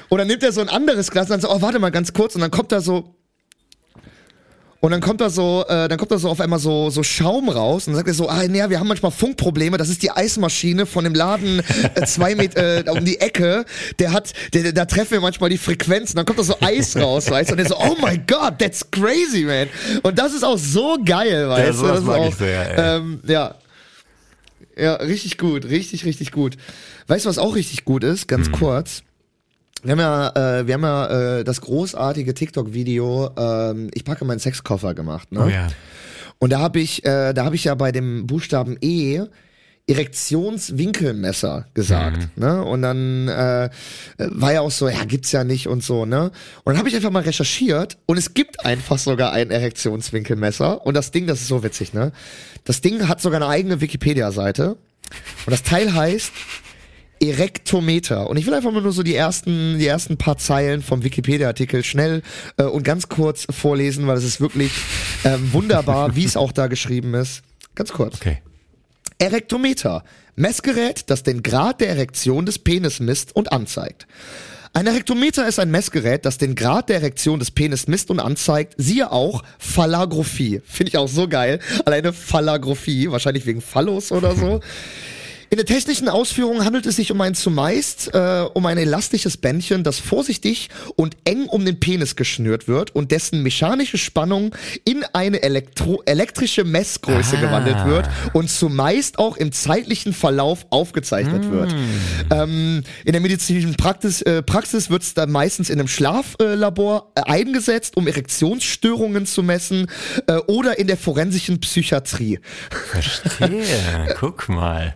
und dann nimmt er so ein anderes Glas und dann so, oh, warte mal ganz kurz. Und dann kommt da so, und dann kommt da so, äh, dann kommt da so auf einmal so, so Schaum raus und dann sagt er so, ah, naja, wir haben manchmal Funkprobleme, das ist die Eismaschine von dem Laden äh, zwei Meter äh, um die Ecke, der hat, der, der, da treffen wir manchmal die Frequenzen, dann kommt da so Eis raus, weißt du, und der so, oh my God, that's crazy, man. Und das ist auch so geil, weißt du, sowas das ist mag auch, sehr, ey. ähm, ja. Ja, richtig gut, richtig, richtig gut. Weißt du, was auch richtig gut ist? Ganz Hm. kurz. Wir haben ja, äh, wir haben ja äh, das großartige TikTok-Video ähm, Ich packe meinen Sexkoffer gemacht. Ne? oh ja. Und da habe ich, äh, da habe ich ja bei dem Buchstaben E Erektionswinkelmesser gesagt, ne? Und dann äh, war ja auch so, ja, gibt's ja nicht und so, ne? Und dann habe ich einfach mal recherchiert und es gibt einfach sogar ein Erektionswinkelmesser und das Ding, das ist so witzig, ne? Das Ding hat sogar eine eigene Wikipedia-Seite und das Teil heißt Erektometer. Und ich will einfach mal nur so die ersten, die ersten paar Zeilen vom Wikipedia-Artikel schnell äh, und ganz kurz vorlesen, weil es ist wirklich ähm, wunderbar, wie es auch da geschrieben ist. Ganz kurz. Okay. Erektometer. Messgerät, das den Grad der Erektion des Penis misst und anzeigt. Ein Erektometer ist ein Messgerät, das den Grad der Erektion des Penis misst und anzeigt. Siehe auch Phallagrophie. Finde ich auch so geil. Alleine Phallagrophie, wahrscheinlich wegen Phallus oder so. In der technischen Ausführung handelt es sich um ein zumeist äh, um ein elastisches Bändchen, das vorsichtig und eng um den Penis geschnürt wird und dessen mechanische Spannung in eine Elektro elektrische Messgröße gewandelt wird und zumeist auch im zeitlichen Verlauf aufgezeichnet wird. Ähm, in der medizinischen Praxis, äh, Praxis wird es dann meistens in einem Schlaflabor äh, eingesetzt, um Erektionsstörungen zu messen äh, oder in der forensischen Psychiatrie. Verstehe. Guck mal.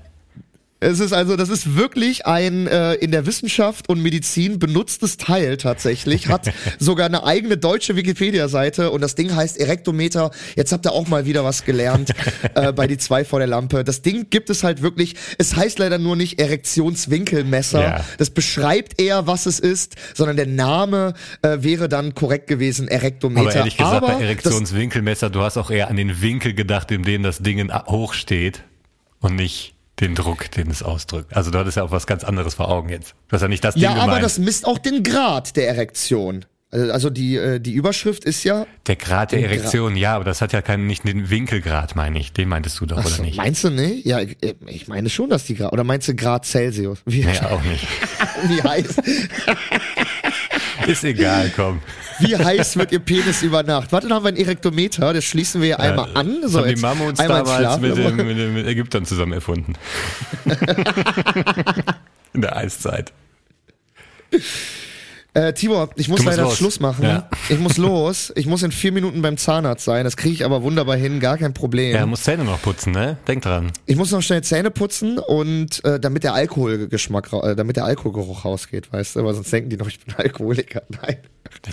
Es ist also, das ist wirklich ein äh, in der Wissenschaft und Medizin benutztes Teil tatsächlich. Hat sogar eine eigene deutsche Wikipedia-Seite und das Ding heißt Erektometer. Jetzt habt ihr auch mal wieder was gelernt äh, bei die zwei vor der Lampe. Das Ding gibt es halt wirklich. Es heißt leider nur nicht Erektionswinkelmesser. Ja. Das beschreibt eher, was es ist, sondern der Name äh, wäre dann korrekt gewesen, Erektometer. Aber ehrlich gesagt, Aber bei Erektionswinkelmesser, du hast auch eher an den Winkel gedacht, in dem das Ding hoch steht und nicht den Druck, den es ausdrückt. Also du hattest ja auch was ganz anderes vor Augen jetzt. Du hast ja nicht das Ding Ja, gemeint. aber das misst auch den Grad der Erektion. Also also die, äh, die Überschrift ist ja. der Grad der den Gra- Erektion, ja, aber das hat ja keinen, nicht den Winkelgrad, meine ich. Den meintest du doch, oder Achso, nicht? Meinst du nicht? Ja, ich, ich meine schon, dass die Grad. Oder meinst du Grad Celsius? Wie, Nee, auch nicht. wie heiß? Ist egal, komm. Wie heiß wird ihr Penis über Nacht? Warte, dann haben wir ein Erektometer, das schließen wir hier einmal an. Das So, haben die einmal ins damals mit, den, mit den Ägyptern zusammen erfunden. In der Eiszeit. Äh, Tibor, ich muss leider los. Schluss machen. Ja. Ich muss los. Ich muss in vier Minuten beim Zahnarzt sein. Das kriege ich aber wunderbar hin, gar kein Problem. Ja, muss Zähne noch putzen, ne? Denk dran. Ich muss noch schnell Zähne putzen und äh, damit der Alkoholgeschmack, äh, damit der Alkoholgeruch rausgeht, weißt du? Weil sonst denken die noch, ich bin Alkoholiker. Nein.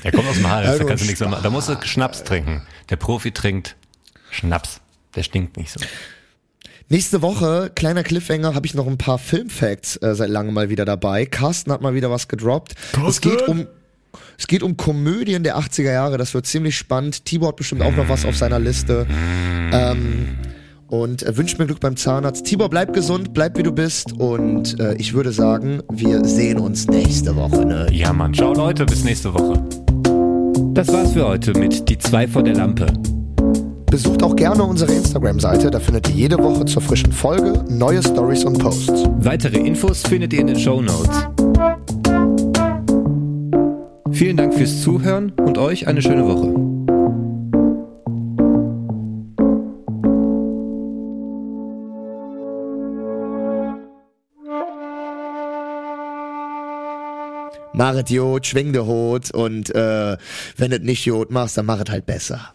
Der kommt aus dem Hals, Ja, da kannst du nichts mehr machen. Da musst du Schnaps trinken. Der Profi trinkt Schnaps. Der stinkt nicht so. Nächste Woche, kleiner Cliffhanger, habe ich noch ein paar Filmfacts äh, seit langem mal wieder dabei. Carsten hat mal wieder was gedroppt. Es geht um es geht um Komödien der 80er Jahre, das wird ziemlich spannend. Tibor hat bestimmt auch noch was auf seiner Liste. Ähm, und äh, wünscht mir Glück beim Zahnarzt. Tibor, bleib gesund, bleib wie du bist. Und äh, ich würde sagen, wir sehen uns nächste Woche. Ne? Ja, Mann. Ciao, Leute. Bis nächste Woche. Das war's für heute mit Die zwei vor der Lampe. Besucht auch gerne unsere Instagram-Seite, da findet ihr jede Woche zur frischen Folge neue Stories und Posts. Weitere Infos findet ihr in den Show Notes. Vielen Dank fürs Zuhören und euch eine schöne Woche. Machet Jod, schwing de Hut und äh, wenn es nicht Jod machst, dann machet halt besser.